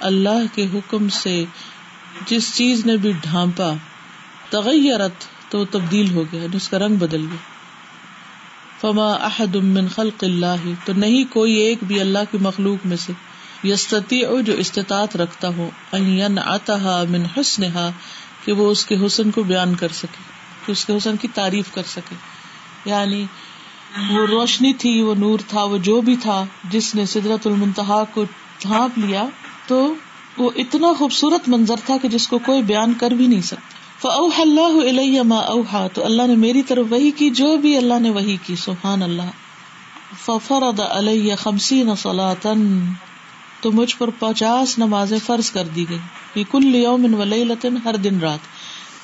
اللہ کے حکم سے، جس چیز نے بھی ڈھانپا، تغیرت۔ تو وہ تبدیل ہو گیا اس کا رنگ بدل گیا۔ فما احد من خلق اللہ تو نہیں کوئی ایک بھی اللہ کی مخلوق میں سے۔ یستتی جو استطاعت رکھتا ہو ان آتا من حسنہا کہ وہ اس کے حسن کو بیان کر سکے، کہ اس کے حسن کی تعریف کر سکے۔ یعنی وہ روشنی تھی، وہ نور تھا، وہ جو بھی تھا، جس نے سدرت المنتہا کو ڈھانپ لیا، تو وہ اتنا خوبصورت منظر تھا کہ جس کو کوئی بیان کر بھی نہیں سکتا۔ فاوح اللہ علیہ ما اوحا تو اللہ نے میری طرف وہی کی، جو بھی اللہ نے وہی کی، سبحان اللہ. ففرض علیہ خمسین صلاة. تو مجھ پر پچاس نمازیں فرض کر دی گئی. فی کل یوم و لیلۃ ہر دن رات.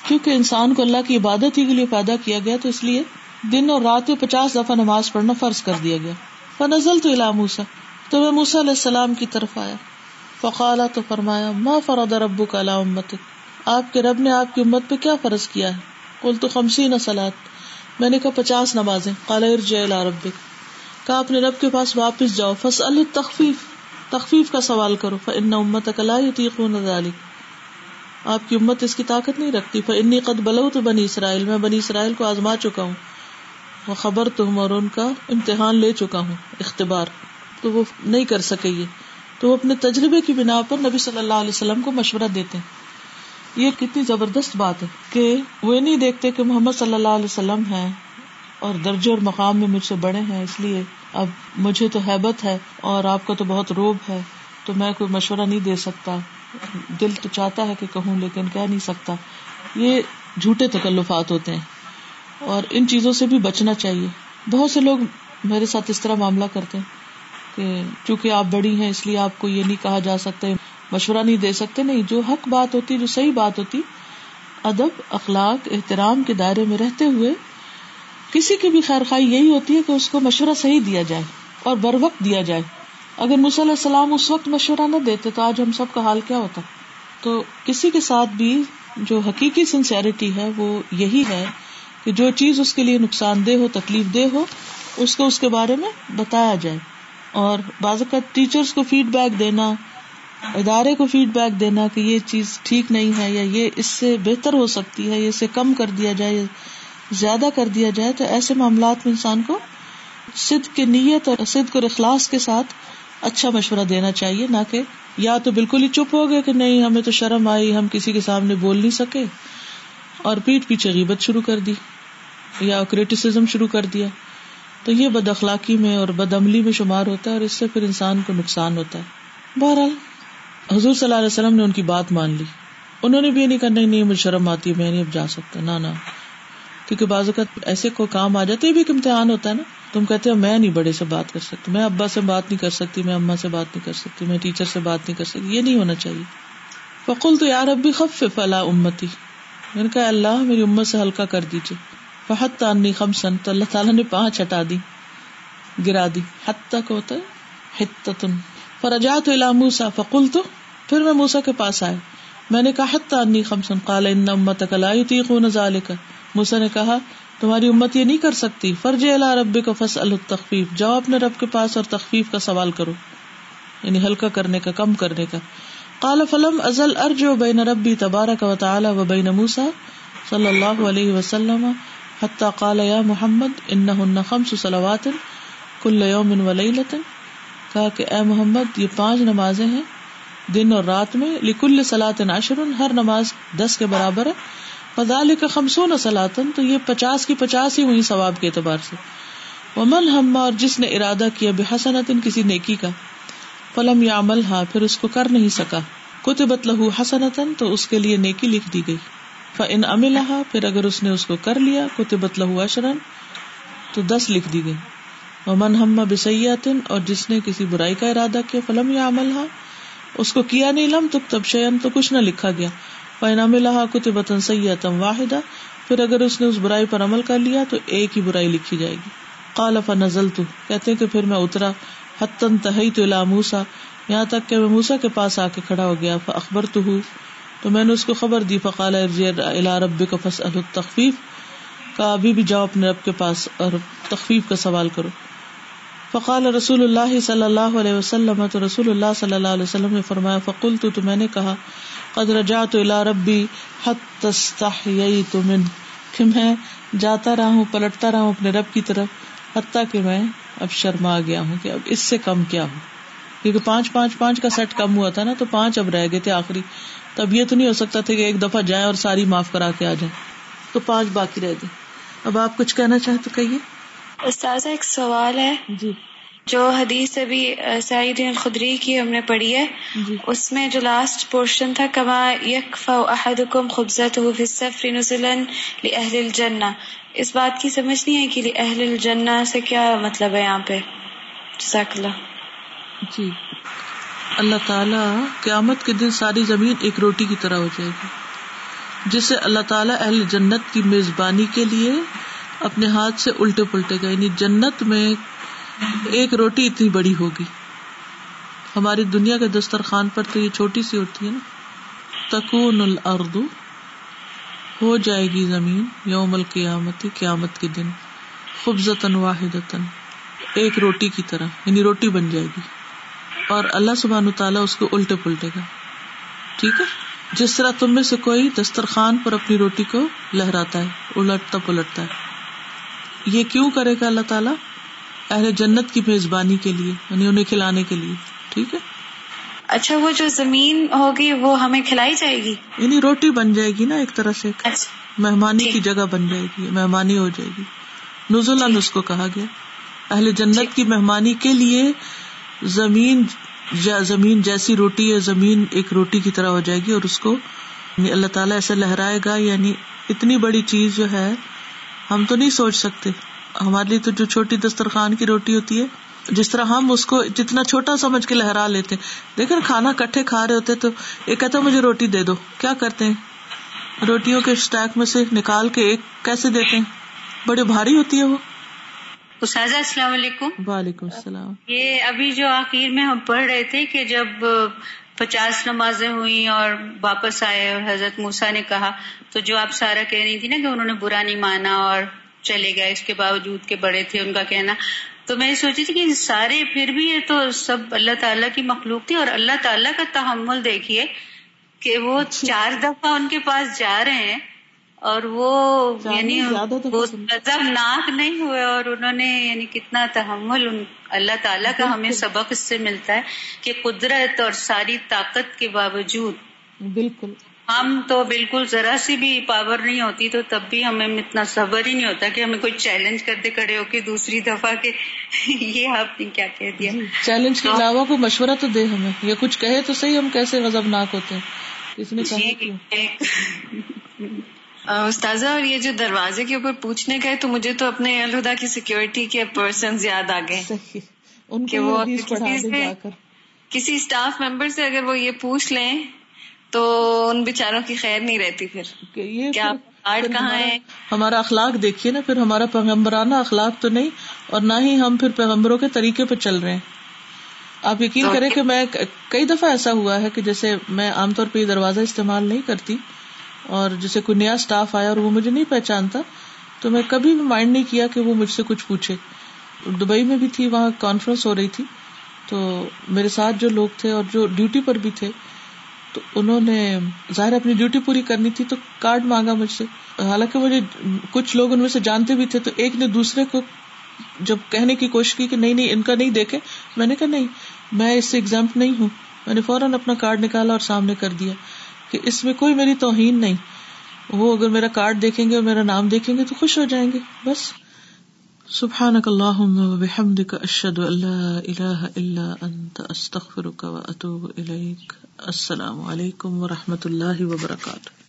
کیونکہ انسان کو اللہ کی عبادت ہی کے لیے پیدا کیا گیا، تو اس لیے دن اور رات میں پچاس دفعہ نماز پڑھنا فرض کر دیا گیا. فنزل تو الا موسا تو میں موسا علیہ السلام کی طرف آیا. فقالا تو فرمایا، ما فرض ربک علی امتک آپ کے رب نے آپ کی امت پہ کیا فرض کیا ہے؟ کل تو خمسی نسلات میں نے کہا پچاس نمازیں۔ کالا رب کہا اپنے رب کے پاس واپس جاؤ۔ فص تخفیف تخفیف کا سوال کرو۔ فن امت آپ کی امت اس کی طاقت نہیں رکھتی۔ فنی قد بلو تو بنی اسرائیل۔ میں بنی اسرائیل کو آزما چکا ہوں۔ وہ خبر تو ہوں اور ان کا امتحان لے چکا ہوں۔ اختبار۔ تو وہ نہیں کر سکے یہ۔ تو وہ اپنے تجربے کی بنا پر نبی صلی اللہ علیہ وسلم کو مشورہ دیتے ہیں۔ یہ کتنی زبردست بات ہے کہ وہ نہیں دیکھتے کہ محمد صلی اللہ علیہ وسلم ہے اور درجے اور مقام میں مجھ سے بڑے ہیں، اس لیے اب مجھے تو حیبت ہے اور آپ کا تو بہت روب ہے، تو میں کوئی مشورہ نہیں دے سکتا۔ دل تو چاہتا ہے کہ کہوں، لیکن کہہ نہیں سکتا۔ یہ جھوٹے تکلفات ہوتے ہیں اور ان چیزوں سے بھی بچنا چاہیے۔ بہت سے لوگ میرے ساتھ اس طرح معاملہ کرتے ہیں کہ چونکہ آپ بڑی ہیں، اس لیے آپ کو یہ نہیں کہا جا سکتا۔ مشورہ نہیں دے سکتے، نہیں، جو حق بات ہوتی، جو صحیح بات ہوتی، ادب، اخلاق، احترام کے دائرے میں رہتے ہوئے کسی کی بھی خیر خائی یہی ہوتی ہے کہ اس کو مشورہ صحیح دیا جائے اور بر وقت دیا جائے۔ اگر علیہ السلام اس وقت مشورہ نہ دیتے تو آج ہم سب کا حال کیا ہوتا؟ تو کسی کے ساتھ بھی جو حقیقی سنسیرٹی ہے، وہ یہی ہے کہ جو چیز اس کے لیے نقصان دہ ہو، تکلیف دہ ہو، اس کو اس کے بارے میں بتایا جائے۔ اور بعض اوقات ٹیچرس کو فیڈ بیک دینا ادارے کو فیڈ بیک دینا کہ یہ چیز ٹھیک نہیں ہے یا یہ اس سے بہتر ہو سکتی ہے اسے کم کر دیا جائے، زیادہ کر دیا جائے، تو ایسے معاملات میں انسان کو سدھ کی نیت اور سدھ اور اخلاص کے ساتھ اچھا مشورہ دینا چاہیے، نہ کہ یا تو بالکل ہی چپ ہو گئے کہ نہیں، ہمیں تو شرم آئی، ہم کسی کے سامنے بول نہیں سکے اور پیٹ پیچھے غیبت شروع کر دی یا کریٹیسم شروع کر دیا۔ تو یہ بد اخلاقی میں اور بد عملی میں شمار ہوتا ہے اور اس سے پھر انسان کو نقصان ہوتا ہے۔ بہرحال حضور صلی اللہ علیہ وسلم نے ان کی بات مان لی۔ انہوں نے بھی نہیں کرنا نہیں مجھے شرم آتی ہے میں نہیں اب جا سکتا۔ نہ نہ۔ کیونکہ بعض اوقات ایسے کوئی کام آ جاتے بھی ایک امتحان ہوتا ہے نا۔ تم کہتے ہو، میں نہیں بڑے سے بات کر سکتی، میں ابا سے بات نہیں کر سکتی، میں اما سے بات نہیں کر سکتی، میں ٹیچر سے بات نہیں کر سکتی، یہ نہیں ہونا چاہیے۔ فکل تو یار اب بھی خف فلا امتی۔ میں نے کہا اللہ، میری امت سے ہلکا کر دیجیے فحت تانی خمسن، تو اللہ تعالیٰ نے پانچ ہٹا دی، گرا دی۔ حت تک ہوتا ہے حتن فرجات موسا فکل تو پھر میں موسا کے پاس آئے میں نے کہا حت انی خمسن کال ان امت کلائی تھی نظال کا موسا نے کہا، تمہاری امت یہ نہیں کر سکتی۔ فرج اللہ رب کا فص التخفیف۔ جاؤ اپنے رب کے پاس اور تخفیف کا سوال کرو۔ یعنی ہلکا کرنے کا، کم کرنے کا۔ کال فلم ازل ارج و بین ربی تبارہ کا وطالہ و بین موسا صلی اللہ علیہ وسلم حتیٰ قال، یا محمد ان خمس صلوات کل یوم و لیلت کہا کہ اے محمد، یہ پانچ نمازیں ہیں دن اور رات میں، لکل سلاط ناشر ہر نماز دس کے برابر ہے۔ فضال کا خمسون سلاطن تو یہ پچاس کی پچاس ہی ہوئی ثواب کے اعتبار سے۔ ومن ہم، اور جس نے ارادہ کیا بے حسنت کسی نیکی کا۔ فلم یا عمل ہاں پھر اس کو کر نہیں سکا۔ کتبت لہو حسنتن، تو اس کے لیے نیکی لکھ دی گئی۔ فن امل پھر اگر اس نے اس کو کر لیا، کتبت لہو اشرن تو دس لکھ دی گئی۔ ومن ہم بسیاتن اور جس نے کسی برائی کا ارادہ کیا، فلم یا عمل ہاں اس کو کیا نہیں، لم تو تب شیئن، تو کچھ نہ لکھا گیا۔ فینام اللہ کتبتن سیاتم واحدہ پھر اگر اس نے اس برائی پر عمل کر لیا، تو ایک ہی برائی لکھی جائے گی۔ قال فنزل تو کہتے ہیں کہ پھر میں اترا۔ حتن تہی تو الا موسا یہاں تک کہ میں موسا کے پاس آ کے کھڑا ہو گیا اخبر تو ہوں تو میں نے اس کو خبر دی، فقال الا رب کا فص التخفیف کا ابھی بھی جاؤ اپنے رب کے پاس اور تخفیف کا سوال کرو۔ فقال رسول اللہ صلی اللہ علیہ وسلم تو رسول اللہ صلی اللہ علیہ وسلم نے فرمایا فقول تو, تو میں نے کہا قد رجعت الى ربی حت من کہ میں جاتا رہا ہوں پلٹتا رہا ہوں اپنے رب کی طرف حتیٰ کہ میں اب شرما گیا ہوں کہ اب اس سے کم کیا ہوں۔ کیونکہ پانچ پانچ پانچ کا سیٹ کم ہوا تھا نا تو پانچ اب رہ گئے تھے آخری۔ تب یہ تو نہیں ہو سکتا تھا کہ ایک دفعہ جائیں اور ساری معاف کرا کے آ جائیں۔ تو پانچ باقی رہ گئے۔ اب آپ کچھ کہنا چاہیں تو کہیے۔ استاذہ ایک سوال ہے۔ جی۔ جو حدیث ابھی سعید الخدری کی ہم نے پڑھی ہے۔ جی۔ اس میں جو لاسٹ پورشن تھا کما یک احدکم خبزت السفر نزلا لاہل الجنہ۔ اس بات کی سمجھ نہیں ہے کہ اہل الجنہ سے کیا مطلب ہے یہاں پہ؟ جزاک اللہ۔ جی۔ اللہ تعالی قیامت کے دن ساری زمین ایک روٹی کی طرح ہو جائے گی۔ جسے اللہ تعالیٰ اہل جنت کی میزبانی کے لیے اپنے ہاتھ سے الٹے پلٹے گا یعنی جنت میں ایک روٹی اتنی بڑی ہوگی۔ ہماری دنیا کے دسترخوان پر تو یہ چھوٹی سی ہوتی ہے نا۔ تکون الارض، ہو جائے گی زمین یوم القیامت، قیامت کے دن۔ خوبزتن واحد ایک روٹی کی طرح یعنی روٹی بن جائے گی۔ اور اللہ سبحان تعالیٰ اس کو الٹے پلٹے گا۔ ٹھیک ہے؟ جس طرح تم میں سے کوئی دسترخوان پر اپنی روٹی کو لہراتا ہے، الٹتا پلٹتا ہے۔ یہ کیوں کرے گا اللہ تعالیٰ؟ اہل جنت کی میزبانی کے لیے یعنی انہیں کھلانے کے لیے ٹھیک ہے؟ اچھا وہ جو زمین ہوگی وہ ہمیں کھلائی جائے گی؟ یعنی روٹی بن جائے گی نا ایک طرح سے اچھا۔ مہمانی کی جگہ بن جائے گی مہمانی ہو جائے گی۔ نزول اس کو کہا گیا۔ اہل جنت کی مہمانی کے لیے زمین زمین جیسی روٹی ہے زمین ایک روٹی کی طرح ہو جائے گی اور اس کو یعنی اللہ تعالیٰ ایسے لہرائے گا یعنی اتنی بڑی چیز جو ہے ہم تو نہیں سوچ سکتے۔ ہمارے لیے تو جو چھوٹی دسترخوان کی روٹی ہوتی ہے جس طرح ہم اس کو جتنا چھوٹا سمجھ کے لہرا لیتے دیکھیں کھانا کٹھے کھا رہے ہوتے تو یہ کہتے مجھے روٹی دے دو۔ کیا کرتے ہیں؟ روٹیوں کے اسٹیک میں سے نکال کے ایک کیسے دیتے ہیں؟ بڑی بھاری ہوتی ہے وہ۔ اساتذہ السلام علیکم۔ وعلیکم السلام۔ یہ ابھی جو آخر میں ہم پڑھ رہے تھے کہ جب پچاس نمازیں ہوئی اور واپس آئے اور حضرت موسا نے کہا تو جو آپ سارا کہہ رہی تھی نا کہ انہوں نے برا نہیں مانا اور چلے گئے اس کے باوجود کے بڑے تھے ان کا کہنا تو میں سوچی تھی کہ سارے پھر بھی یہ تو سب اللہ تعالیٰ کی مخلوق تھی اور اللہ تعالیٰ کا تحمل دیکھیے کہ وہ چار دفعہ ان کے پاس جا رہے ہیں اور وہ یعنی غضب ناک نہیں۔ ہوئے اور انہوں نے یعنی کتنا تحمل اللہ تعالیٰ کا ہمیں سبق اس سے ملتا ہے کہ قدرت اور ساری طاقت کے باوجود بالکل۔ ہم تو بالکل ذرا سی بھی پاور نہیں ہوتی تو تب بھی ہمیں اتنا صبر ہی نہیں ہوتا کہ ہمیں کوئی چیلنج کرتے کھڑے ہو کے دوسری دفعہ کے (laughs) یہ آپ نے کیا کہہ دیا۔ چیلنج کے علاوہ کوئی مشورہ تو دے ہمیں۔ یا کچھ کہے تو صحیح ہم کیسے غضب ناک ہوتے ہیں؟ کس نے جی، استاذہ اور یہ جو دروازے کے اوپر پوچھنے گئے تو مجھے تو اپنے الہدا کی سیکورٹی کے پرسنز یاد آ گئے وہ کسی اسٹاف ممبر سے اگر وہ یہ پوچھ لیں تو ان بےچاروں کی خیر نہیں رہتی پھر۔ کیا کہاں ہے؟ ہمارا اخلاق دیکھیے نا پھر ہمارا پیغمبرانہ اخلاق تو نہیں اور نہ ہی ہم پھر پیغمبروں کے طریقے پہ چل رہے ہیں۔ آپ یقین کریں کہ میں کئی دفعہ ایسا ہوا ہے کہ جیسے میں عام طور پہ یہ دروازہ استعمال نہیں کرتی اور جیسے کوئی نیا اسٹاف آیا اور وہ مجھے نہیں پہچانتا، تو میں کبھی بھی مائنڈ نہیں کیا کہ وہ مجھ سے کچھ پوچھے۔ دبئی میں بھی تھی، وہاں کانفرنس ہو رہی تھی۔ تو میرے ساتھ جو لوگ تھے اور جو ڈیوٹی پر بھی تھے، تو انہوں نے ظاہر اپنی ڈیوٹی پوری کرنی تھی، تو کارڈ مانگا مجھ سے۔ حالانکہ مجھے کچھ لوگ ان میں سے جانتے بھی تھے، تو ایک نے دوسرے کو جب کہنے کی کوشش کی کہ نہیں نہیں، ان کا نہیں دیکھے، میں نے کہا نہیں، میں اس سے ایگزام نہیں ہوں۔ میں نے فوراً اپنا کارڈ نکالا اور سامنے کر دیا۔ کہ اس میں کوئی میری توہین نہیں۔ وہ اگر میرا کارڈ دیکھیں گے اور میرا نام دیکھیں گے تو خوش ہو جائیں گے۔ بس۔ سبحان اشد اللہ اللہ استخر السلام علیکم و رحمۃ اللہ وبرکاتہ۔